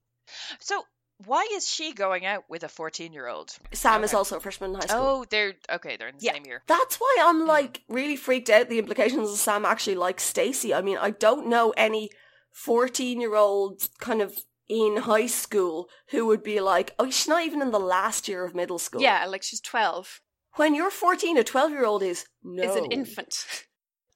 So why is she going out with a 14 year old? Sam is also a freshman in high school. Oh, they're okay. They're in the Yeah. same year. That's why I'm hmm. like really freaked out the implications of Sam actually likes Stacey. I mean, I don't know any 14 year old kind of in high school who would be like, oh, she's not even in the last year of middle school. Yeah, like she's 12. When you're 14, a 12 year old is no. Is an infant.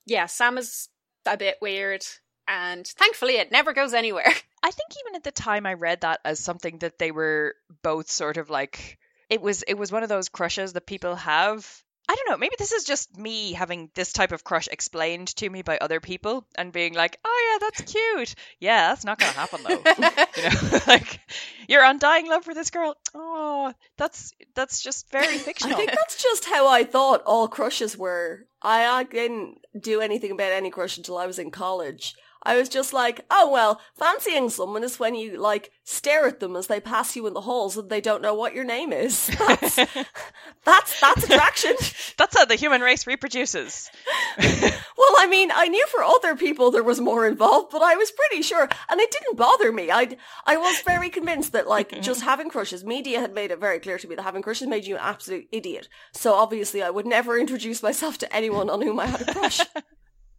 Yeah, Sam is a bit weird, and thankfully it never goes anywhere. I think even at the time I read that as something that they were both sort of like it was it was one of those crushes that people have. I don't know, maybe this is just me having this type of crush explained to me by other people and being like, "Oh yeah, that's cute." Yeah, that's not going to happen though. you know, like you're undying love for this girl. Oh, that's that's just very fictional. I think that's just how I thought all crushes were. I, I didn't do anything about any crush until I was in college. I was just like, oh well, fancying someone is when you like stare at them as they pass you in the halls and they don't know what your name is. That's that's, that's attraction. That's how the human race reproduces. well, I mean, I knew for other people there was more involved, but I was pretty sure, and it didn't bother me. I I was very convinced that like just having crushes, media had made it very clear to me that having crushes made you an absolute idiot. So obviously, I would never introduce myself to anyone on whom I had a crush.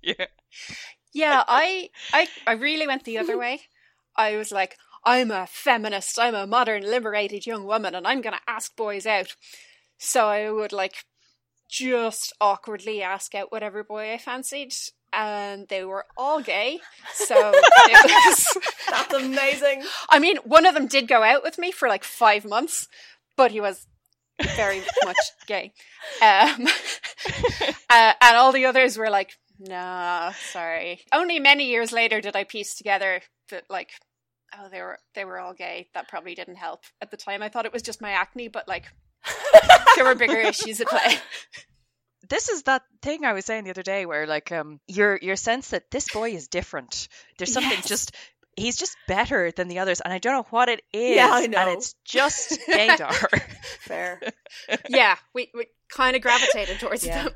Yeah. Yeah, I, I, I really went the other way. I was like, I'm a feminist. I'm a modern, liberated young woman, and I'm going to ask boys out. So I would like just awkwardly ask out whatever boy I fancied, and they were all gay. So it was. That's amazing. I mean, one of them did go out with me for like five months, but he was very much gay. Um, uh, and all the others were like, nah, sorry. Only many years later did I piece together that like, oh, they were they were all gay. That probably didn't help at the time. I thought it was just my acne, but like, there were bigger issues at play. this is that thing I was saying the other day where like um your your sense that this boy is different. There's something Yes. just he's just better than the others and I don't know what it is. Yeah, I know. And it's just gaydar. Fair. Yeah, we we kind of gravitated towards Yeah. them.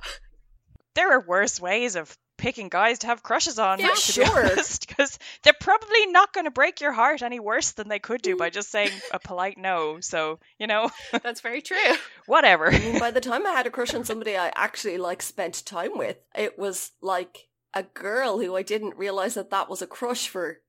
There are worse ways of picking guys to have crushes on, Yeah, to be sure. honest, because they're probably not going to break your heart any worse than they could do mm. by just saying a polite no. So, you know, That's very true. whatever. I mean, by the time I had a crush on somebody I actually like spent time with, it was like a girl who I didn't realize that that was a crush for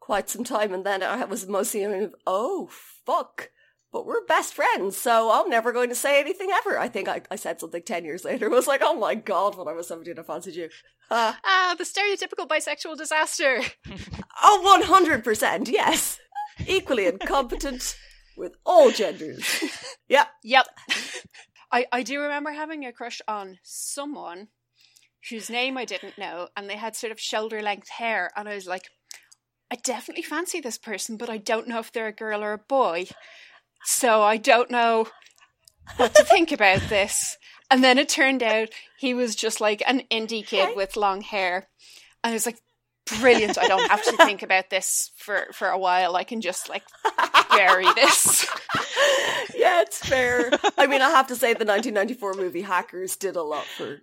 quite some time, and then I was mostly kind of, oh fuck. But we're best friends, so I'm never going to say anything ever. I think I, I said something 10 years later. It was like, oh my god, when I was 17, I fancied you. Uh, Ah, the stereotypical bisexual disaster. oh, 100%, yes. Equally incompetent with all genders. Yeah. Yep. I, I do remember having a crush on someone whose name I didn't know, and they had sort of shoulder length hair, and I was like, I definitely fancy this person, but I don't know if they're a girl or a boy. So I don't know what to think about this. And then it turned out he was just like an indie kid with long hair. And I was like, brilliant. I don't have to think about this for, for a while. I can just like bury this. yeah, it's fair. I mean, I have to say the 1994 movie Hackers did a lot for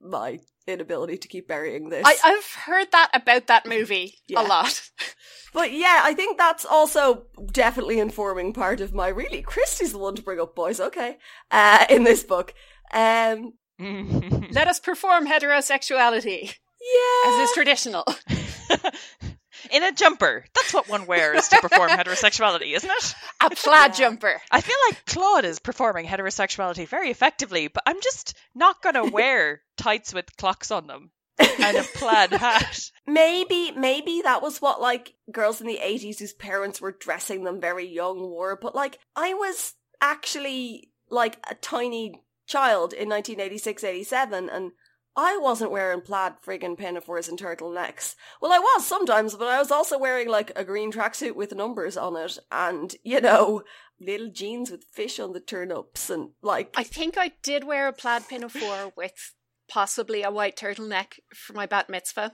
my inability to keep burying this. I, I've heard that about that movie Yeah. a lot. but yeah, I think that's also definitely informing part of my really Kristy's the one to bring up boys, okay, uh, in this book. Um, Let us perform heterosexuality yeah. as is traditional. In a jumper. That's what one wears to perform heterosexuality, isn't it? A plaid Yeah. jumper. I feel like Claude is performing heterosexuality very effectively, but I'm just not going to wear tights with clocks on them and a plaid hat. Maybe, maybe that was what like girls in the 80s whose parents were dressing them very young wore, but like I was actually like a tiny child in 1986 87 and I wasn't wearing plaid friggin' pinafores and turtlenecks. Well, I was sometimes, but I was also wearing like a green tracksuit with numbers on it and, you know, little jeans with fish on the turnips and like I think I did wear a plaid pinafore with possibly a white turtleneck for my bat mitzvah.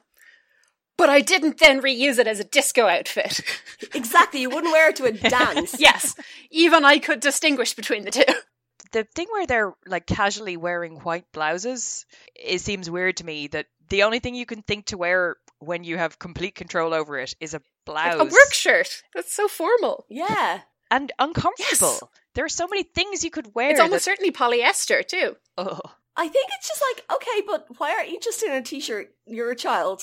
But I didn't then reuse it as a disco outfit. exactly, you wouldn't wear it to a dance. yes, even I could distinguish between the two. The thing where they're like casually wearing white blouses, it seems weird to me that the only thing you can think to wear when you have complete control over it is a blouse. A work shirt. That's so formal. Yeah. and uncomfortable. Yes. There are so many things you could wear. It's almost that- certainly polyester too. Oh. I think it's just like, okay, but why aren't you just in a t shirt? You're a child.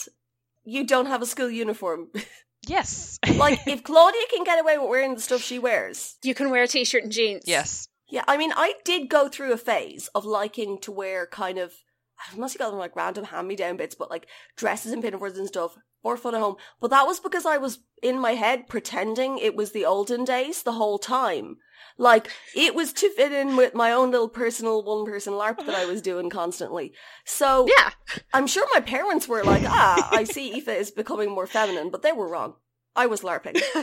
You don't have a school uniform. Yes. like, if Claudia can get away with wearing the stuff she wears. You can wear a t-shirt and jeans. yes. Yeah, I mean, I did go through a phase of liking to wear kind of, I must have got them like random hand me down bits, but like dresses and pinafores and stuff for fun at home. But that was because I was in my head pretending it was the olden days the whole time. Like, it was to fit in with my own little personal one person LARP that I was doing constantly. So, Yeah. I'm sure my parents were like, ah, I see Aoife is becoming more feminine, but they were wrong. I was LARPing.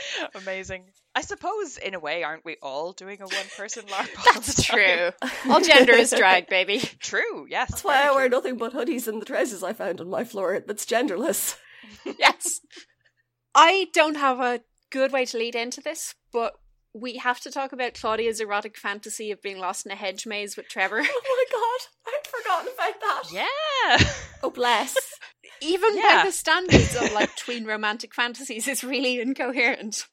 Amazing. I suppose, in a way, aren't we all doing a one person LARP? all That's the time? true. All gender is drag, baby. True, yes. That's why very I wear nothing but hoodies and the trousers I found on my floor that's genderless. Yes. I don't have a good way to lead into this, but we have to talk about Claudia's erotic fantasy of being lost in a hedge maze with Trevor. Oh my god, I'd forgotten about that. Yeah. Oh bless. Even Yeah. by the standards of like tween romantic fantasies, it's really incoherent.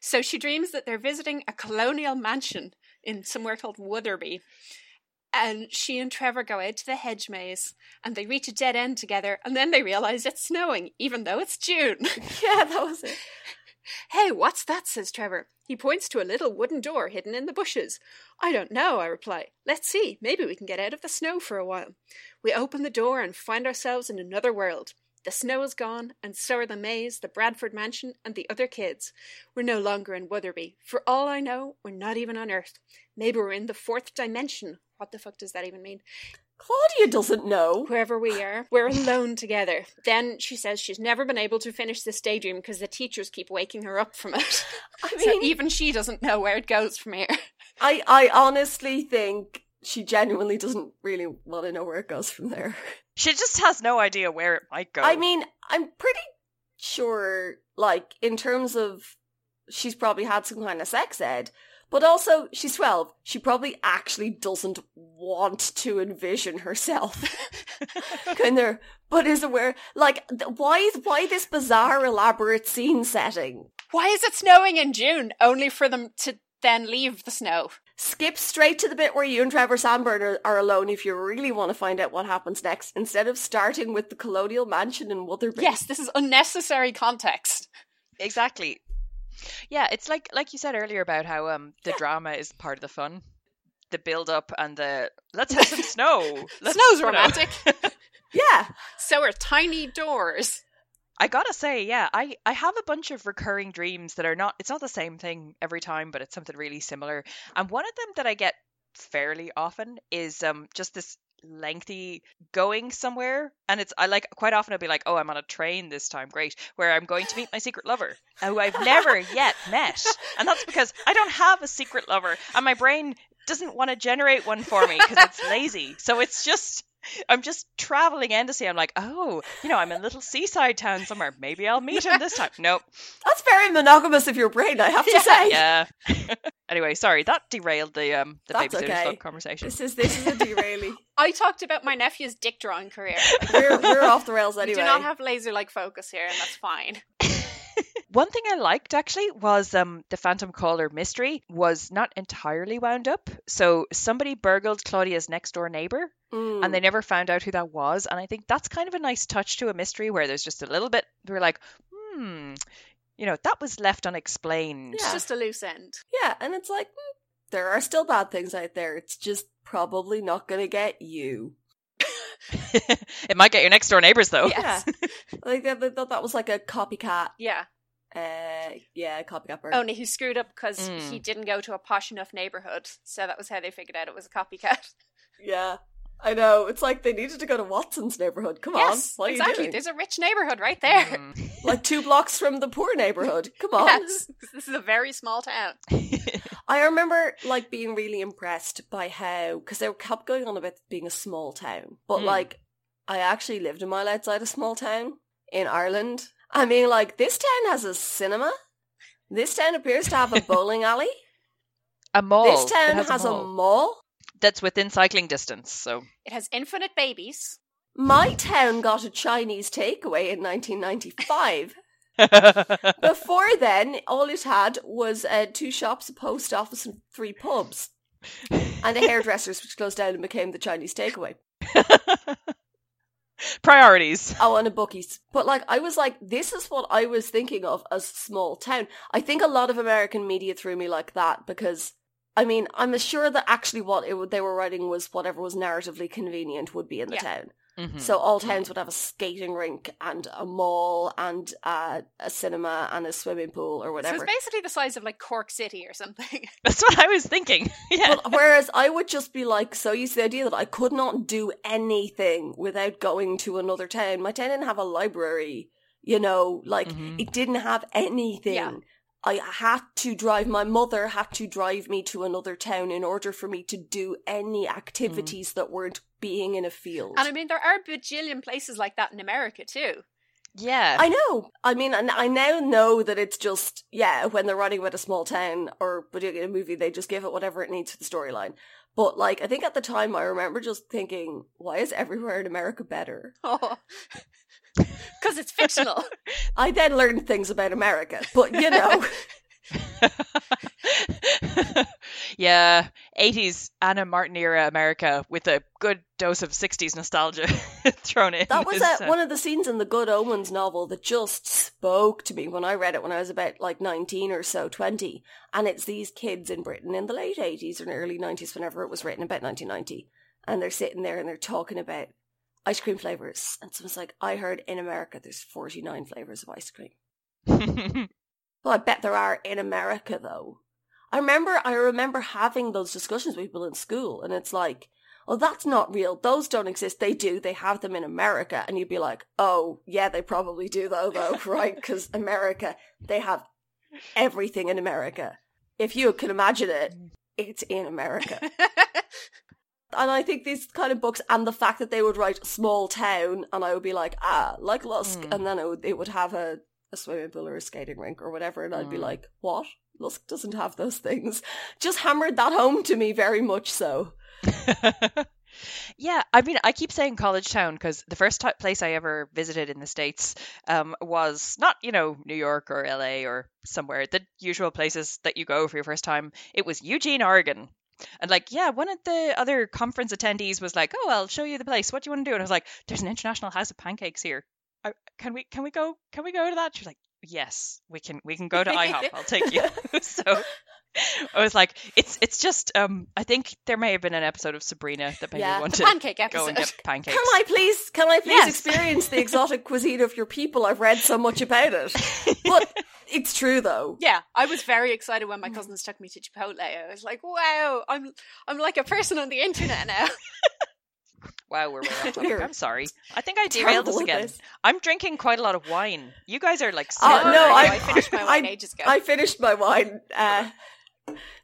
So she dreams that they're visiting a colonial mansion in somewhere called Wotherby. And she and Trevor go out to the hedge maze and they reach a dead end together and then they realize it's snowing, even though it's June. yeah, that was it. Hey, what's that? says Trevor. He points to a little wooden door hidden in the bushes. I don't know, I reply. Let's see, maybe we can get out of the snow for a while. We open the door and find ourselves in another world. The snow is gone, and so are the maze, the Bradford mansion, and the other kids. We're no longer in Wotherby. For all I know, we're not even on Earth. Maybe we're in the fourth dimension. What the fuck does that even mean? Claudia doesn't know. wherever we are, we're alone together. Then she says she's never been able to finish this daydream because the teachers keep waking her up from it. I so mean, even she doesn't know where it goes from here. I, I honestly think she genuinely doesn't really want to know where it goes from there. She just has no idea where it might go. I mean, I'm pretty sure, like, in terms of she's probably had some kind of sex ed, but also she's 12. She probably actually doesn't want to envision herself kind of, but is aware, like, th- why, is why this bizarre, elaborate scene setting? Why is it snowing in June? Only for them to then leave the snow. Skip straight to the bit where you and Trevor Sandbourne are, are alone if you really want to find out what happens next, instead of starting with the colonial mansion in Wotherby. Yes, this is unnecessary context. exactly. Yeah, it's like like you said earlier about how um the drama is part of the fun, the build up and the let's have some snow. Let's, Snow's romantic. Yeah. so are tiny doors. I gotta say, yeah, I I have a bunch of recurring dreams that are not. It's not the same thing every time, but it's something really similar. And one of them that I get fairly often is um just this lengthy going somewhere and it's I like quite often I'll be like oh I'm on a train this time great where I'm going to meet my secret lover who I've never yet met and that's because I don't have a secret lover and my brain doesn't want to generate one for me because it's lazy. So it's just I'm just traveling endlessly I'm like oh you know I'm in a little seaside town somewhere maybe I'll meet him this time nope That's very monogamous of your brain, I have to say. yeah anyway sorry that derailed the um the That's babysitter's okay. club conversation This is this is a derailing. I talked about my nephew's dick drawing career. we're we're off the rails We anyway. do not have laser like focus here, and that's fine. One thing I liked actually was um, the Phantom Caller mystery was not entirely wound up. So somebody burgled Claudia's next door neighbor Mm. and they never found out who that was. And I think that's kind of a nice touch to a mystery where there's just a little bit, we're like, hmm, you know, that was left unexplained. It's Yeah. just a loose end. yeah, and it's like mm, there are still bad things out there. It's just probably not going to get you. it might get your next door neighbors though. Yeah, like they, they thought that was like a copycat. Yeah. Uh, yeah, copycat bird. Only he screwed up because Mm. he didn't go to a posh enough neighborhood. So that was how they figured out it was a copycat. Yeah, I know. It's like they needed to go to Watson's neighborhood. Come yes, on, what are exactly. you doing? There's a rich neighborhood right there. Mm. Like two blocks from the poor neighborhood. Come on. Yes, this is a very small town. I remember like being really impressed by how because they kept going on about being a small town, but Mm. like I actually lived a mile outside a small town in Ireland. I mean, like this town has a cinema, This town appears to have a bowling alley. A mall. This town has, has, a, a mall. mall. that's within cycling distance. So It has infinite babies. My town got a Chinese takeaway in 1995. Before then, all it had was uh, two shops, a post office, and three pubs. And a hairdresser's, which closed down and became the Chinese takeaway. priorities. Oh, and a bookies. But like, I was like, this is what I was thinking of as small town. I think a lot of American media threw me like that because, I mean, I'm sure that actually what it, they were writing was whatever was narratively convenient would be in the Yeah. town. Mhm. So all towns would have a skating rink and a mall and uh, a cinema and a swimming pool or whatever. So whatever. it's basically the size of like Cork City or something. That's what I was thinking. Yeah. But whereas I would just be like so used to the idea that I could not do anything without going to another town. My town didn't have a library, you know, like Mhm. it didn't have anything. Yeah. I had to drive, my mother had to drive me to another town in order for me to do any hmm. activities that weren't being in a field. And I mean, there are a bajillion places like that in America too. yeah. I know. I mean, and I now know that it's just yeah. When they're writing about a small town or doing a movie, they just give it whatever it needs for the storyline. But like, I think at the time, I remember just thinking, why is everywhere in America better? Oh. Because it's fictional. I then learned things about America, but you know, yeah, 80s Ann M. Martin era America with a good dose of 60s nostalgia thrown in. that was uh, one of the scenes in the Good Omens novel that just spoke to me when I read it when I was about like nineteen or so, twenty. And it's these kids in Britain in the late eighties or early nineties, whenever it was written, about nineteen ninety, and they're sitting there and they're talking about ice cream flavors, and someone's like, "I heard in America there's forty nine flavors of ice cream." Well, I bet there are in America though. I remember I remember having those discussions with people in school and it's like, oh that's not real. Those don't exist. They do. They have them in America. And you'd be like, oh yeah, they probably do though though, right? Because America, they have everything in America. If you can imagine it, it's in America. And I think these kind of books and the fact that they would write small town and I would be like, ah, like Lusk. Mm. And then it would, it would have a, a swimming pool or a skating rink or whatever. And I'd be Mm. like, what? Lusk doesn't have those things. Just hammered that home to me very much so. yeah, I mean, I keep saying college town because the first ti place I ever visited in the States um, was not, you know, New York or LA or somewhere, the usual places that you go for your first time. It was Eugene, Oregon. And like, yeah, one of the other conference attendees was like, "Oh, I'll show you the place. What do you want to do?" And I was like, "There's an International House of Pancakes here. I, can we can we go can we go to that?" She was like, "Yes, we can we can go to IHOP. I'll take you." so I was like, "It's it's just um I think there may have been an episode of Sabrina that made Yeah. me want the to pancake go episode. and get pancakes." Can I please, can I please Yes. experience the exotic cuisine of your people? I've read so much about it. But it's true though. Yeah, I was very excited when my Mm. cousins took me to Chipotle. I was like, "Wow, I'm I'm like a person on the internet now." Wow, we're way off topic. We're I'm sorry. I think I derailed us again. this. I'm drinking quite a lot of wine. You guys are like, Oh, no, I, I- finished my wine ages ago. I finished my wine. Uh,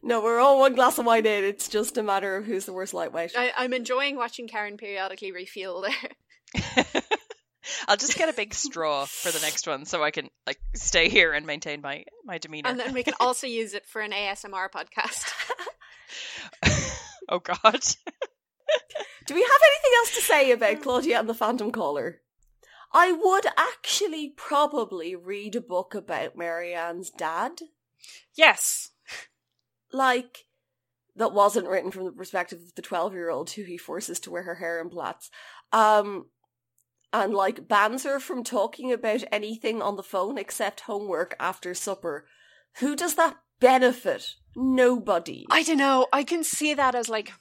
no, we're all one glass of wine in. It's just a matter of who's the worst lightweight. I, I'm enjoying watching Karen periodically refuel there. I'll just get a big straw for the next one so I can like stay here and maintain my my demeanor. And then we can also use it for an ASMR podcast. oh God. Do we have anything else to say about Claudia and the Phantom Caller? I would actually probably read a book about Mary Anne's dad. Yes. Like, that wasn't written from the perspective of the 12 year old who he forces to wear her hair in plaits. Um, and like bans her from talking about anything on the phone except homework after supper. Who does that benefit? Nobody. I don't know. I can see that as like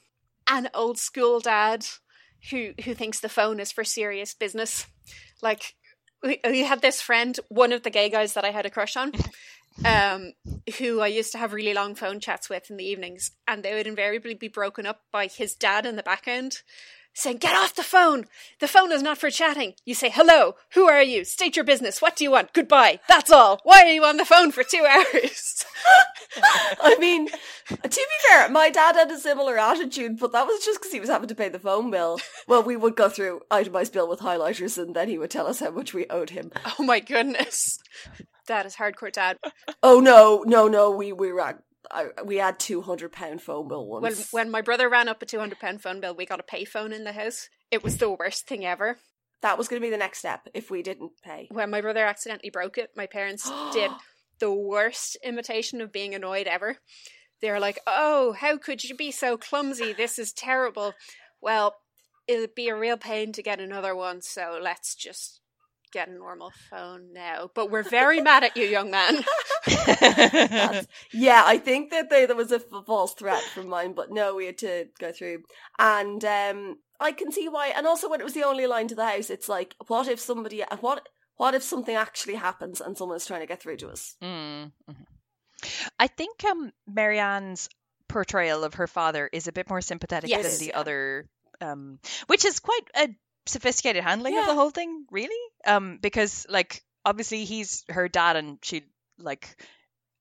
an old school dad who who thinks the phone is for serious business. Like we, we had this friend, one of the gay guys that I had a crush on, um, who I used to have really long phone chats with in the evenings, and they would invariably be broken up by his dad in the back end. Saying, get off the phone! The phone is not for chatting. You say, hello, who are you? State your business. What do you want? Goodbye. That's all. Why are you on the phone for two hours? I mean, to be fair, my dad had a similar attitude, but that was just because he was having to pay the phone bill. Well, we would go through itemized bill with highlighters, and then he would tell us how much we owed him. oh my goodness. That is hardcore dad. Oh no, no, no. We we I, we had two hundred pound phone bill When once. when my brother ran up a two hundred pound phone bill, we got a payphone in the house. It was the worst thing ever. that was going to be the next step if we didn't pay. When my brother accidentally broke it, my parents did the worst imitation of being annoyed ever. They were like, "Oh, how could you be so clumsy? This is terrible." Well, it'd be a real pain to get another one, so let's just get a normal phone now. But we're very mad at you, young man. Yeah, I think that they, there was a false threat from mine, but no, we had to go through. And um, I can see why. And also, when it was the only line to the house, it's like, what if somebody, what, what if something actually happens and someone's trying to get through to us? Mm, mhm. I think um, Mary Anne's portrayal of her father is a bit more sympathetic Yes. than the yeah. other, um, which is quite a sophisticated handling of the whole thing, really. Um, because like obviously he's her dad, and she like,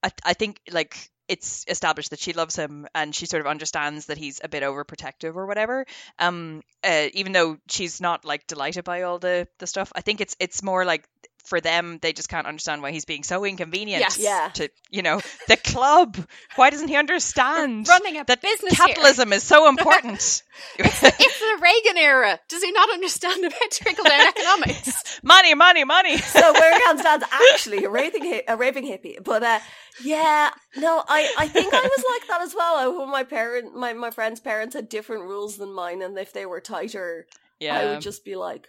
I, I think like it's established that she loves him and she sort of understands that he's a bit overprotective or whatever. Um, uh, even though she's not like delighted by all the the stuff, I think it's it's more like for them they just can't understand why he's being so inconvenient Yes. Yeah. to you know the club why doesn't he understand running a that business capitalism is so important It's the Reagan era. Does he not understand about trickle down economics? money money money So Mary Anne's dad's actually a raving hi- a raving hippie, but uh, yeah, no, I, I think I was like that as well. I, when my parent, my my friends' parents had different rules than mine, and if they were tighter, yeah I would just be like,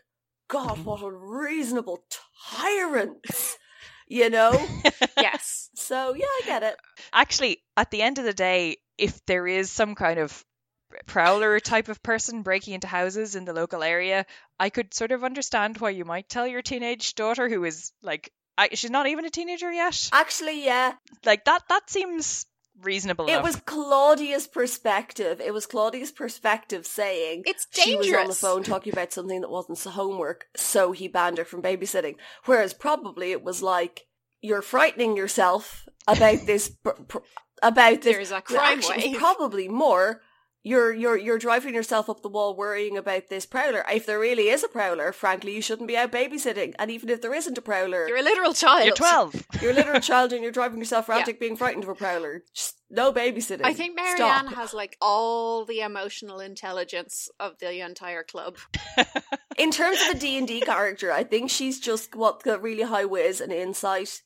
God, what unreasonable tyrants, you know. yes. so yeah, I get it. actually at the end of the day if there is some kind of prowler type of person breaking into houses in the local area i could sort of understand why you might tell your teenage daughter who is like I, she's not even a teenager yet Actually, yeah, like that that seems reasonable it enough. was Claudia's perspective. It was Claudia's perspective saying It's dangerous. she was on the phone talking about something that wasn't homework, so he banned her from babysitting. Whereas probably it was like you're frightening yourself about this pr- pr- about this. There's a crime actually, probably more. You're you're you're driving yourself up the wall worrying about this prowler. If there really is a prowler, frankly, you shouldn't be out babysitting. And even if there isn't a prowler, You're a literal child. You're 12. you're a literal child and you're driving yourself frantic, being frightened of a prowler. Just no babysitting. I think Stop. Mary Anne has like all the emotional intelligence of the entire club. in terms of a D&D character, I think she's just what got really high whiz and insight.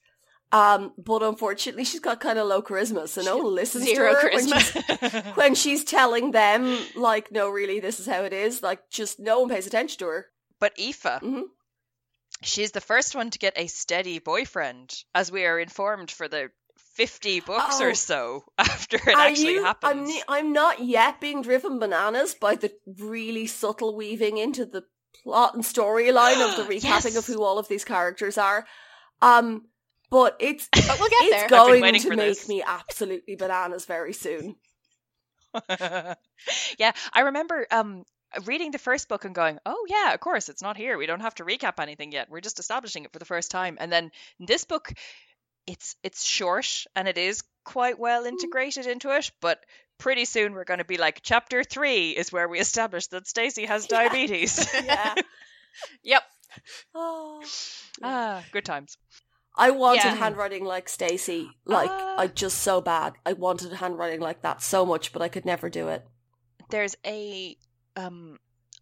Um, but unfortunately, she's got kind of low charisma, so no one listens Zero to her when she's, when she's telling them, like, no, really, this is how it is. Like, just no one pays attention to her. But Aoife, Mhm. she's the first one to get a steady boyfriend, as we are informed for the 50 books Oh. or so after it actually you- happens. I'm, I'm not yet being driven bananas by the really subtle weaving into the plot and storyline of the recapping Yes. of who all of these characters are. Um, but it's But we'll get it's there. been going to make this. me absolutely bananas very soon. yeah, I remember um reading the first book and going, "Oh yeah, of course, it's not here. We don't have to recap anything yet. We're just establishing it for the first time." And then this book it's it's short and it is quite well integrated into it, but pretty soon we're going to be like chapter 3 is where we establish that Stacey has Yeah. diabetes. Yeah. Yep. Oh. ah, good times. I wanted Yeah. handwriting like Stacey, like Ah. I just so bad. I wanted handwriting like that so much, but I could never do it. there's a um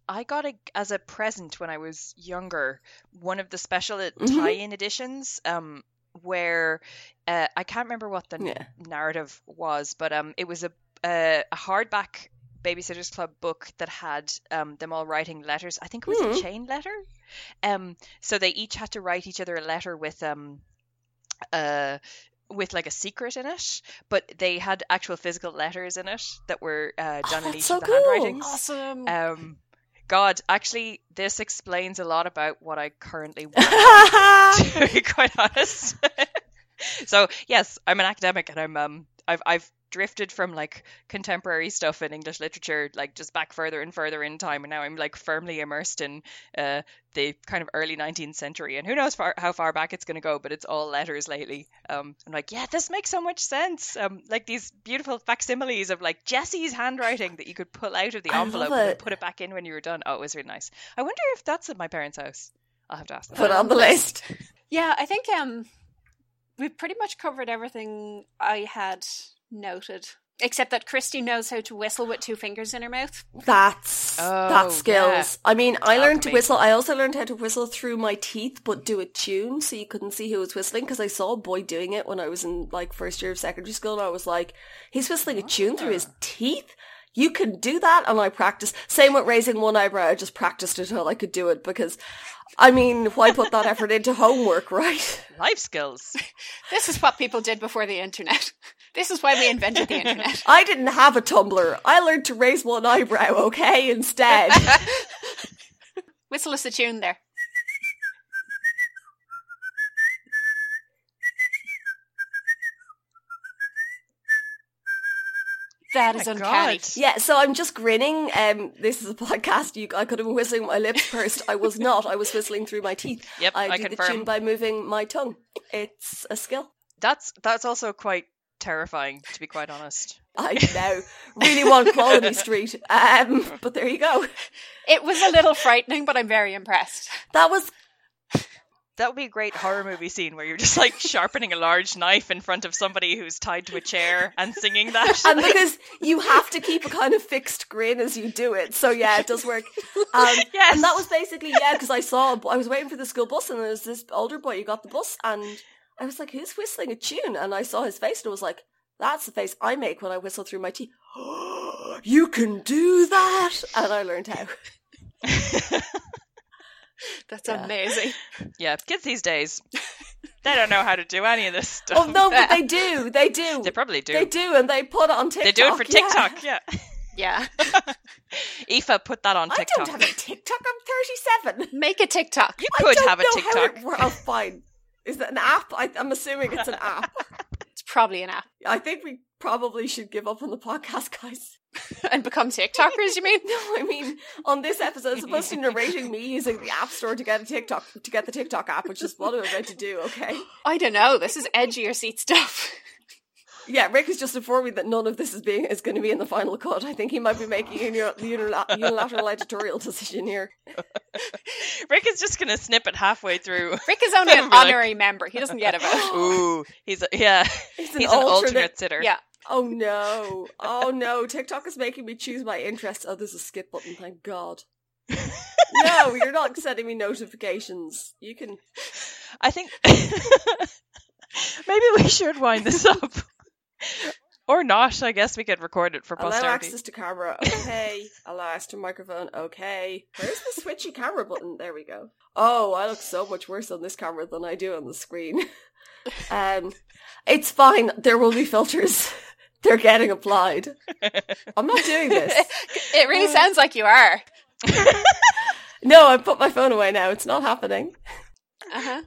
I got a as a present when I was younger one of the special Mhm. tie-in editions um where uh, I can't remember what the Yeah. narrative was but um it was a a, a hardback babysitters club book that had um them all writing letters I think it was Hmm. a chain letter um so they each had to write each other a letter with um uh with like a secret in it, but they had actual physical letters in it that were uh, Oh, done in that's each so of the cool. handwritings. Awesome. Um, God, actually, this explains a lot about what I currently work to be quite honest. so yes, I'm an academic, and I'm um, I've I've drifted from like contemporary stuff in English literature, like just back further and further in time, and now I'm like firmly immersed in uh the kind of early 19th century, and who knows far, how far back it's going to go, but it's all letters lately. Um, I'm like, yeah, this makes so much sense. Um, like these beautiful facsimiles of like Jessi's handwriting that you could pull out of the envelope and put it back in when you were done. Oh, it was really nice. I wonder if that's at my parents' house. I'll have to ask them. Put on the list. yeah, I think um we've pretty much covered everything I had noted. Except that Kristy knows how to whistle with two fingers in her mouth. That's Oh, that's skills. I mean, I learned to whistle. I also learned how to whistle through my teeth, but do a tune so you couldn't see who was whistling. Because I saw a boy doing it when I was in like first year of secondary school, and I was like, he's whistling a tune through his ah. teeth. You can do that, and I practiced. Same with raising one eyebrow. I just practiced until I could do it because, I mean, why put that effort into homework, right? Life skills. This is what people did before the internet. This is why we invented the internet. I didn't have a Tumblr. I learned to raise one eyebrow, okay, instead. Whistle us a tune there. That is my uncanny. God. Yeah, so I'm just grinning. Um, this is a podcast. You, I could have been whistling my lips first. I was not. I was whistling through my teeth. Yep, I, I do the confirm. tune by moving my tongue. It's a skill. That's that's also quite terrifying, to be quite honest. I know. Really want Quality Street. Um, but there you go. It was a little frightening, but I'm very impressed. That was That would be a great horror movie scene where you're just like sharpening a large knife in front of somebody who's tied to a chair and singing that. and because you have to keep a kind of fixed grin as you do it. So yeah, it does work. Um, Yes. And that was basically yeah, because I saw I was waiting for the school bus, and there was this older boy who got the bus, and I was like, "Who's whistling a tune?" And I saw his face, and I was like, "That's the face I make when I whistle through my teeth." you can do that, and I learned how. That's Yeah. amazing. yeah, kids these days, they don't know how to do any of this stuff. Oh no, but they do. They do. They probably do. They do, and they put it on TikTok. They do it for. TikTok, yeah. Yeah. Aoife, put that on TikTok. I TikTok. don't have a TikTok. I'm 37. Make a TikTok. You I could don't have a know how TikTok. it wor- oh, fine. Is that an app? I, I'm assuming it's an app. It's probably an app. I think we probably should give up on the podcast, guys. And become TikTokers, you mean? No, I mean, on this episode, it's supposed to narrating me using the app store to get a TikTok to get the TikTok app, which is what I'm about to do. Okay. I don't know. This is edgier seat stuff. Yeah, Rick has just informed me that none of this is being is going to be in the final cut. I think he might be making a unil- unila- unilateral editorial decision here. Rick is just going to snip it halfway through. Rick is only an Be like- honorary member. He doesn't get a vote. Ooh, he's a, yeah, He's an he's an alternate, alternate. sitter. Yeah. Oh no! Oh no! TikTok is making me choose my interests. Oh, there's a skip button. Thank God. no, you're not sending me notifications. You can. I think maybe we should wind this up, or not. I guess we could record it for Allow posterity. access to camera. Okay. Allow access to microphone. Okay. Where's the switchy camera button? There we go. Oh, I look so much worse on this camera than I do on the screen. um, it's fine. There will be filters. They're getting applied. I'm not doing this. It really sounds like you are. No, I put my phone away now. It's not happening. Uh-huh.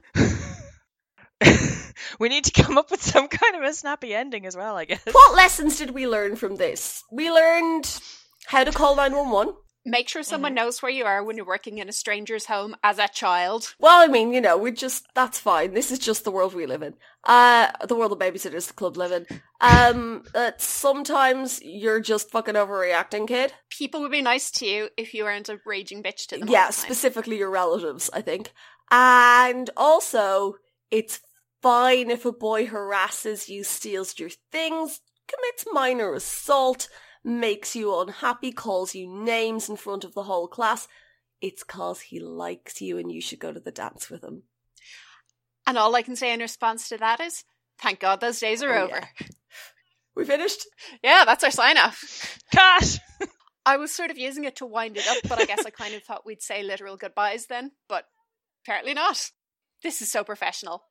We need to come up with some kind of a snappy ending as well. I guess. What lessons did we learn from this? We learned how to call 911. Make sure someone knows where you are when you're working in a stranger's home as a child. Well, I mean, you know, we just, that's fine. This is just the world we live in. Uh, the world of babysitters, the club live in. Um, that sometimes you're just fucking overreacting, kid. People would be nice to you if you weren't a raging bitch to them. all Yeah, the time. specifically your relatives, I think. And also, it's fine if a boy harasses you, steals your things, commits minor assault, makes you unhappy, calls you names in front of the whole class. It's cause he likes you and you should go to the dance with him. And all I can say in response to that is, thank God those days are Oh, over. yeah. We finished? Yeah, that's our sign off. Cat. I was sort of using it to wind it up, but I guess I kind of thought we'd say literal goodbyes then, but apparently not. This is so professional.